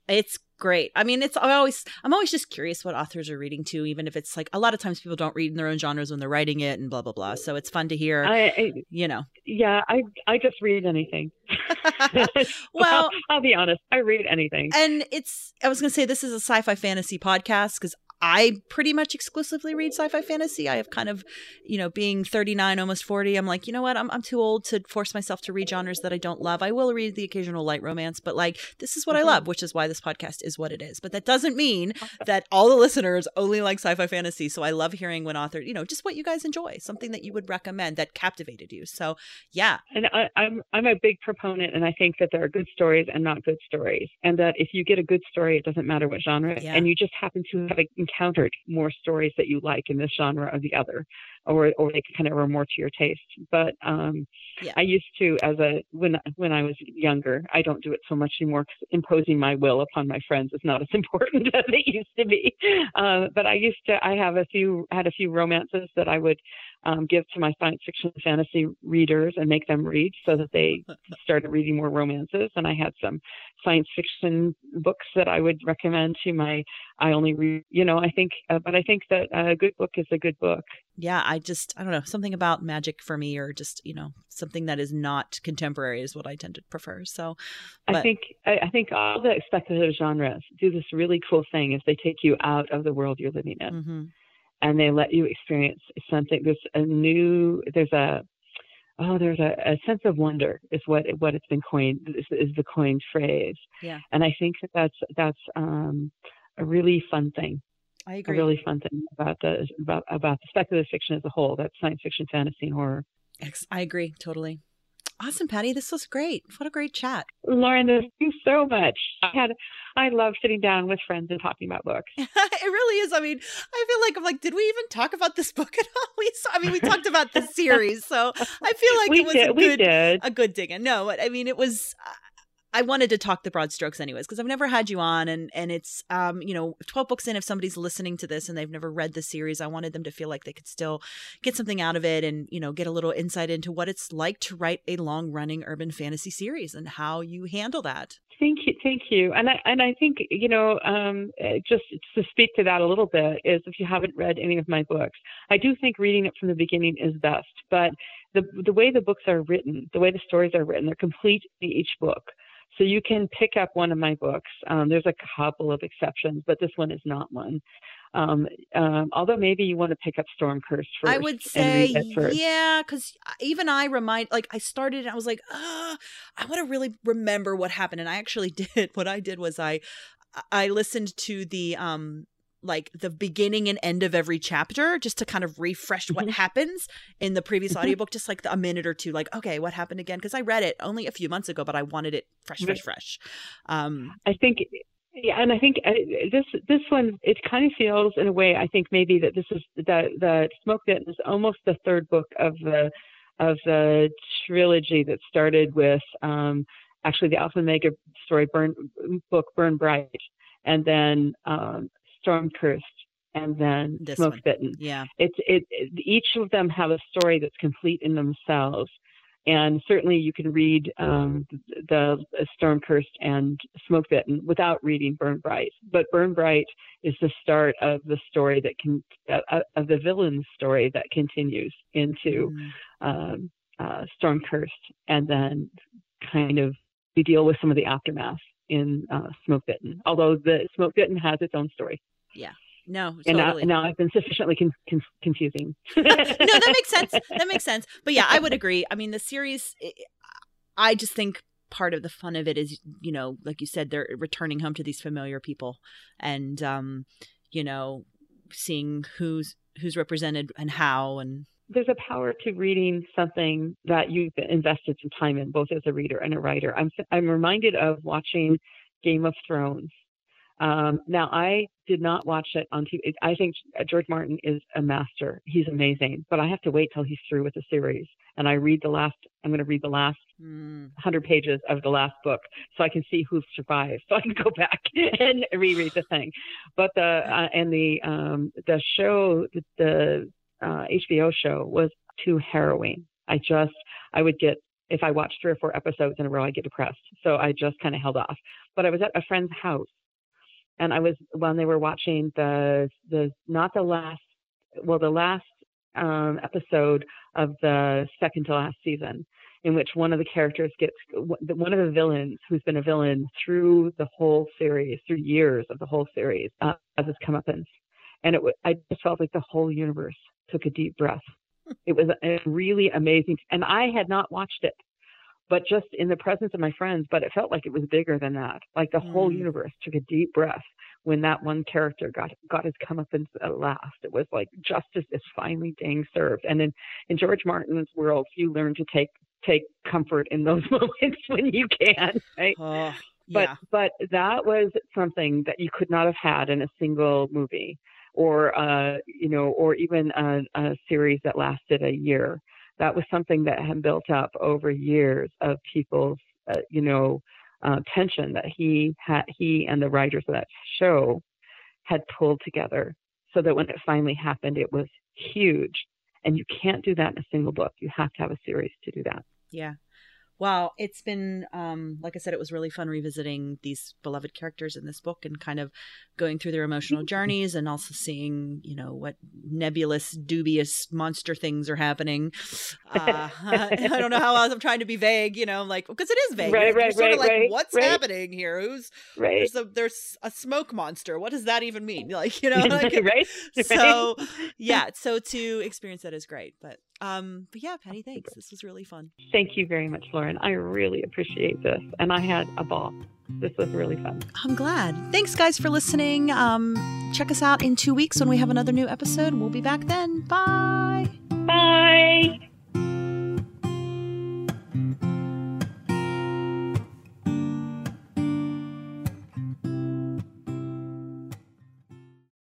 it's great. I mean, it's I always I'm always just curious what authors are reading too, even if it's like a lot of times people don't read in their own genres when they're writing it and blah blah blah. So it's fun to hear. I, I you know. Yeah, I I just read anything. well, I'll be honest, I read anything. And it's I was gonna say this is a sci-fi fantasy podcast because I pretty much exclusively read sci-fi fantasy. I have kind of, you know, being 39, almost 40, I'm like, you know what? I'm, I'm too old to force myself to read genres that I don't love. I will read the occasional light romance, but like, this is what mm-hmm. I love, which is why this podcast is what it is. But that doesn't mean that all the listeners only like sci-fi fantasy. So I love hearing when authors, you know, just what you guys enjoy, something that you would recommend that captivated you. So yeah. And I, I'm, I'm a big proponent and I think that there are good stories and not good stories. And that if you get a good story, it doesn't matter what genre, yeah. and you just happen to have encountered more stories that you like in this genre or the other, or or they kind of are more to your taste. But um, yeah. I used to, as a when when I was younger, I don't do it so much anymore because imposing my will upon my friends is not as important as it used to be. Uh, but I used to, I have a few had a few romances that I would um, give to my science fiction and fantasy readers and make them read so that they started reading more romances. And I had some science fiction books that I would recommend to my, I only read, you know, I think, uh, but I think that a good book is a good book. Yeah, I just, I don't know, something about magic for me or just, you know, something that is not contemporary is what I tend to prefer. So but... I think, I, I think all the speculative genres do this really cool thing is they take you out of the world you're living in. Mm-hmm and they let you experience something. There's a new, there's a, oh, there's a, a sense of wonder is what what it's been coined is, is the coined phrase. Yeah. And I think that that's that's um, a really fun thing. I agree. A really fun thing about the about about the speculative fiction as a whole. That's science fiction, fantasy, and horror. I agree totally. Awesome, Patty. This was great. What a great chat. Lauren, thank you so much. I had I love sitting down with friends and talking about books. it really is. I mean, I feel like I'm like, did we even talk about this book at all? We saw, I mean, we talked about the series, so I feel like we it was did, a good did. a good dig in. No, I mean, it was uh, I wanted to talk the broad strokes anyways because I've never had you on and and it's um you know 12 books in if somebody's listening to this and they've never read the series I wanted them to feel like they could still get something out of it and you know get a little insight into what it's like to write a long running urban fantasy series and how you handle that. Thank you, thank you, and I and I think you know um, eh, just to speak to that a little bit is if you haven't read any of my books, I do think reading it from the beginning is best. But the the way the books are written, the way the stories are written, they're complete in each book. So you can pick up one of my books. Um, there's a couple of exceptions, but this one is not one. Um, um, although maybe you want to pick up Stormcursed first. I would say, yeah, because even I remind, like, I started, and I was like, oh, I want to really remember what happened, and I actually did. What I did was I, I listened to the um like the beginning and end of every chapter just to kind of refresh what mm-hmm. happens in the previous mm-hmm. audiobook just like a minute or two like okay what happened again because i read it only a few months ago but i wanted it fresh fresh fresh um i think yeah and i think uh, this this one it kind of feels in a way i think maybe that this is that the smoke that is almost the third book of the of the trilogy that started with um actually the Alpha Omega story, Burn book, Burn Bright, and then um, Storm Cursed, and then This Smoke one. Bitten. Yeah. It's it, it. Each of them have a story that's complete in themselves, and certainly you can read um, the, the Stormcursed and Smoke Bitten without reading Burn Bright. But Burn Bright is the start of the story that can uh, of the villain's story that continues into Mm. um, uh, Stormcursed, and then kind of we deal with some of the aftermath in uh, Smoke Bitten. Although the Smoke Bitten has its own story, No, and now, totally. now I've been sufficiently con- con- confusing. no, that makes sense. That makes sense. But yeah, I would agree. I mean, the series, i- I just think part of the fun of it is, you know, like you said, they're returning home to these familiar people, and um, you know, seeing who's who's represented and how, and There's a power to reading something that you've invested some time in, both as a reader and a writer. I'm I'm reminded of watching Game of Thrones. Um, now, I did not watch it on TV. I think George Martin is a master. He's amazing, but I have to wait till he's through with the series. And I read the last. I'm going to read the last mm, hundred pages of the last book, so I can see who survived. So I can go back and reread the thing. But the uh, and the um, the show, the, the uh, HBO show was too harrowing. I just I would get if I watched three or four episodes in a row, I get depressed. So I just kind of held off. But I was at a friend's house, and I was when they were watching the the not the last well the last um, episode of the second to last season in which one of the characters gets one of the villains who's been a villain through the whole series, through years of the whole series, uh, as his comeuppance. And it, I just felt like the whole universe took a deep breath. It was a really amazing, and I had not watched it, but just in the presence of my friends. But it felt like it was bigger than that. Like the whole Mm. universe took a deep breath when that one character got got his comeuppance at last. It was like justice is finally being served. And in in George Martin's world, you learn to take take comfort in those moments when you can, right? oh, But yeah, but that was something that you could not have had in a single movie, or uh, you know, or even a, a series that lasted a year. That was something that had built up over years of people's, uh, you know, uh, tension that he had, he and the writers of that show had pulled together, so that when it finally happened, it was huge. And you can't do that in a single book. You have to have a series to do that. yeah. Wow, it's been um like I said it was really fun revisiting these beloved characters in this book and kind of going through their emotional journeys and also seeing, you know, what nebulous dubious monster things are happening. Uh, I don't know how else I'm trying to be vague, you know, like because it is vague. Right, You're right, sort of right, like right, what's right. happening here? Who's Right. there's a there's a smoke monster. What does that even mean? Like, you know, like right. so yeah, so to experience that is great. But um but yeah, Patty, thanks. This was really fun. Thank you very much, Lauren. I really appreciate this. And I had a ball. This was really fun. I'm glad. Thanks guys for listening. Um check us out in 2 weeks when we have another new episode. We'll be back then. Bye. Bye.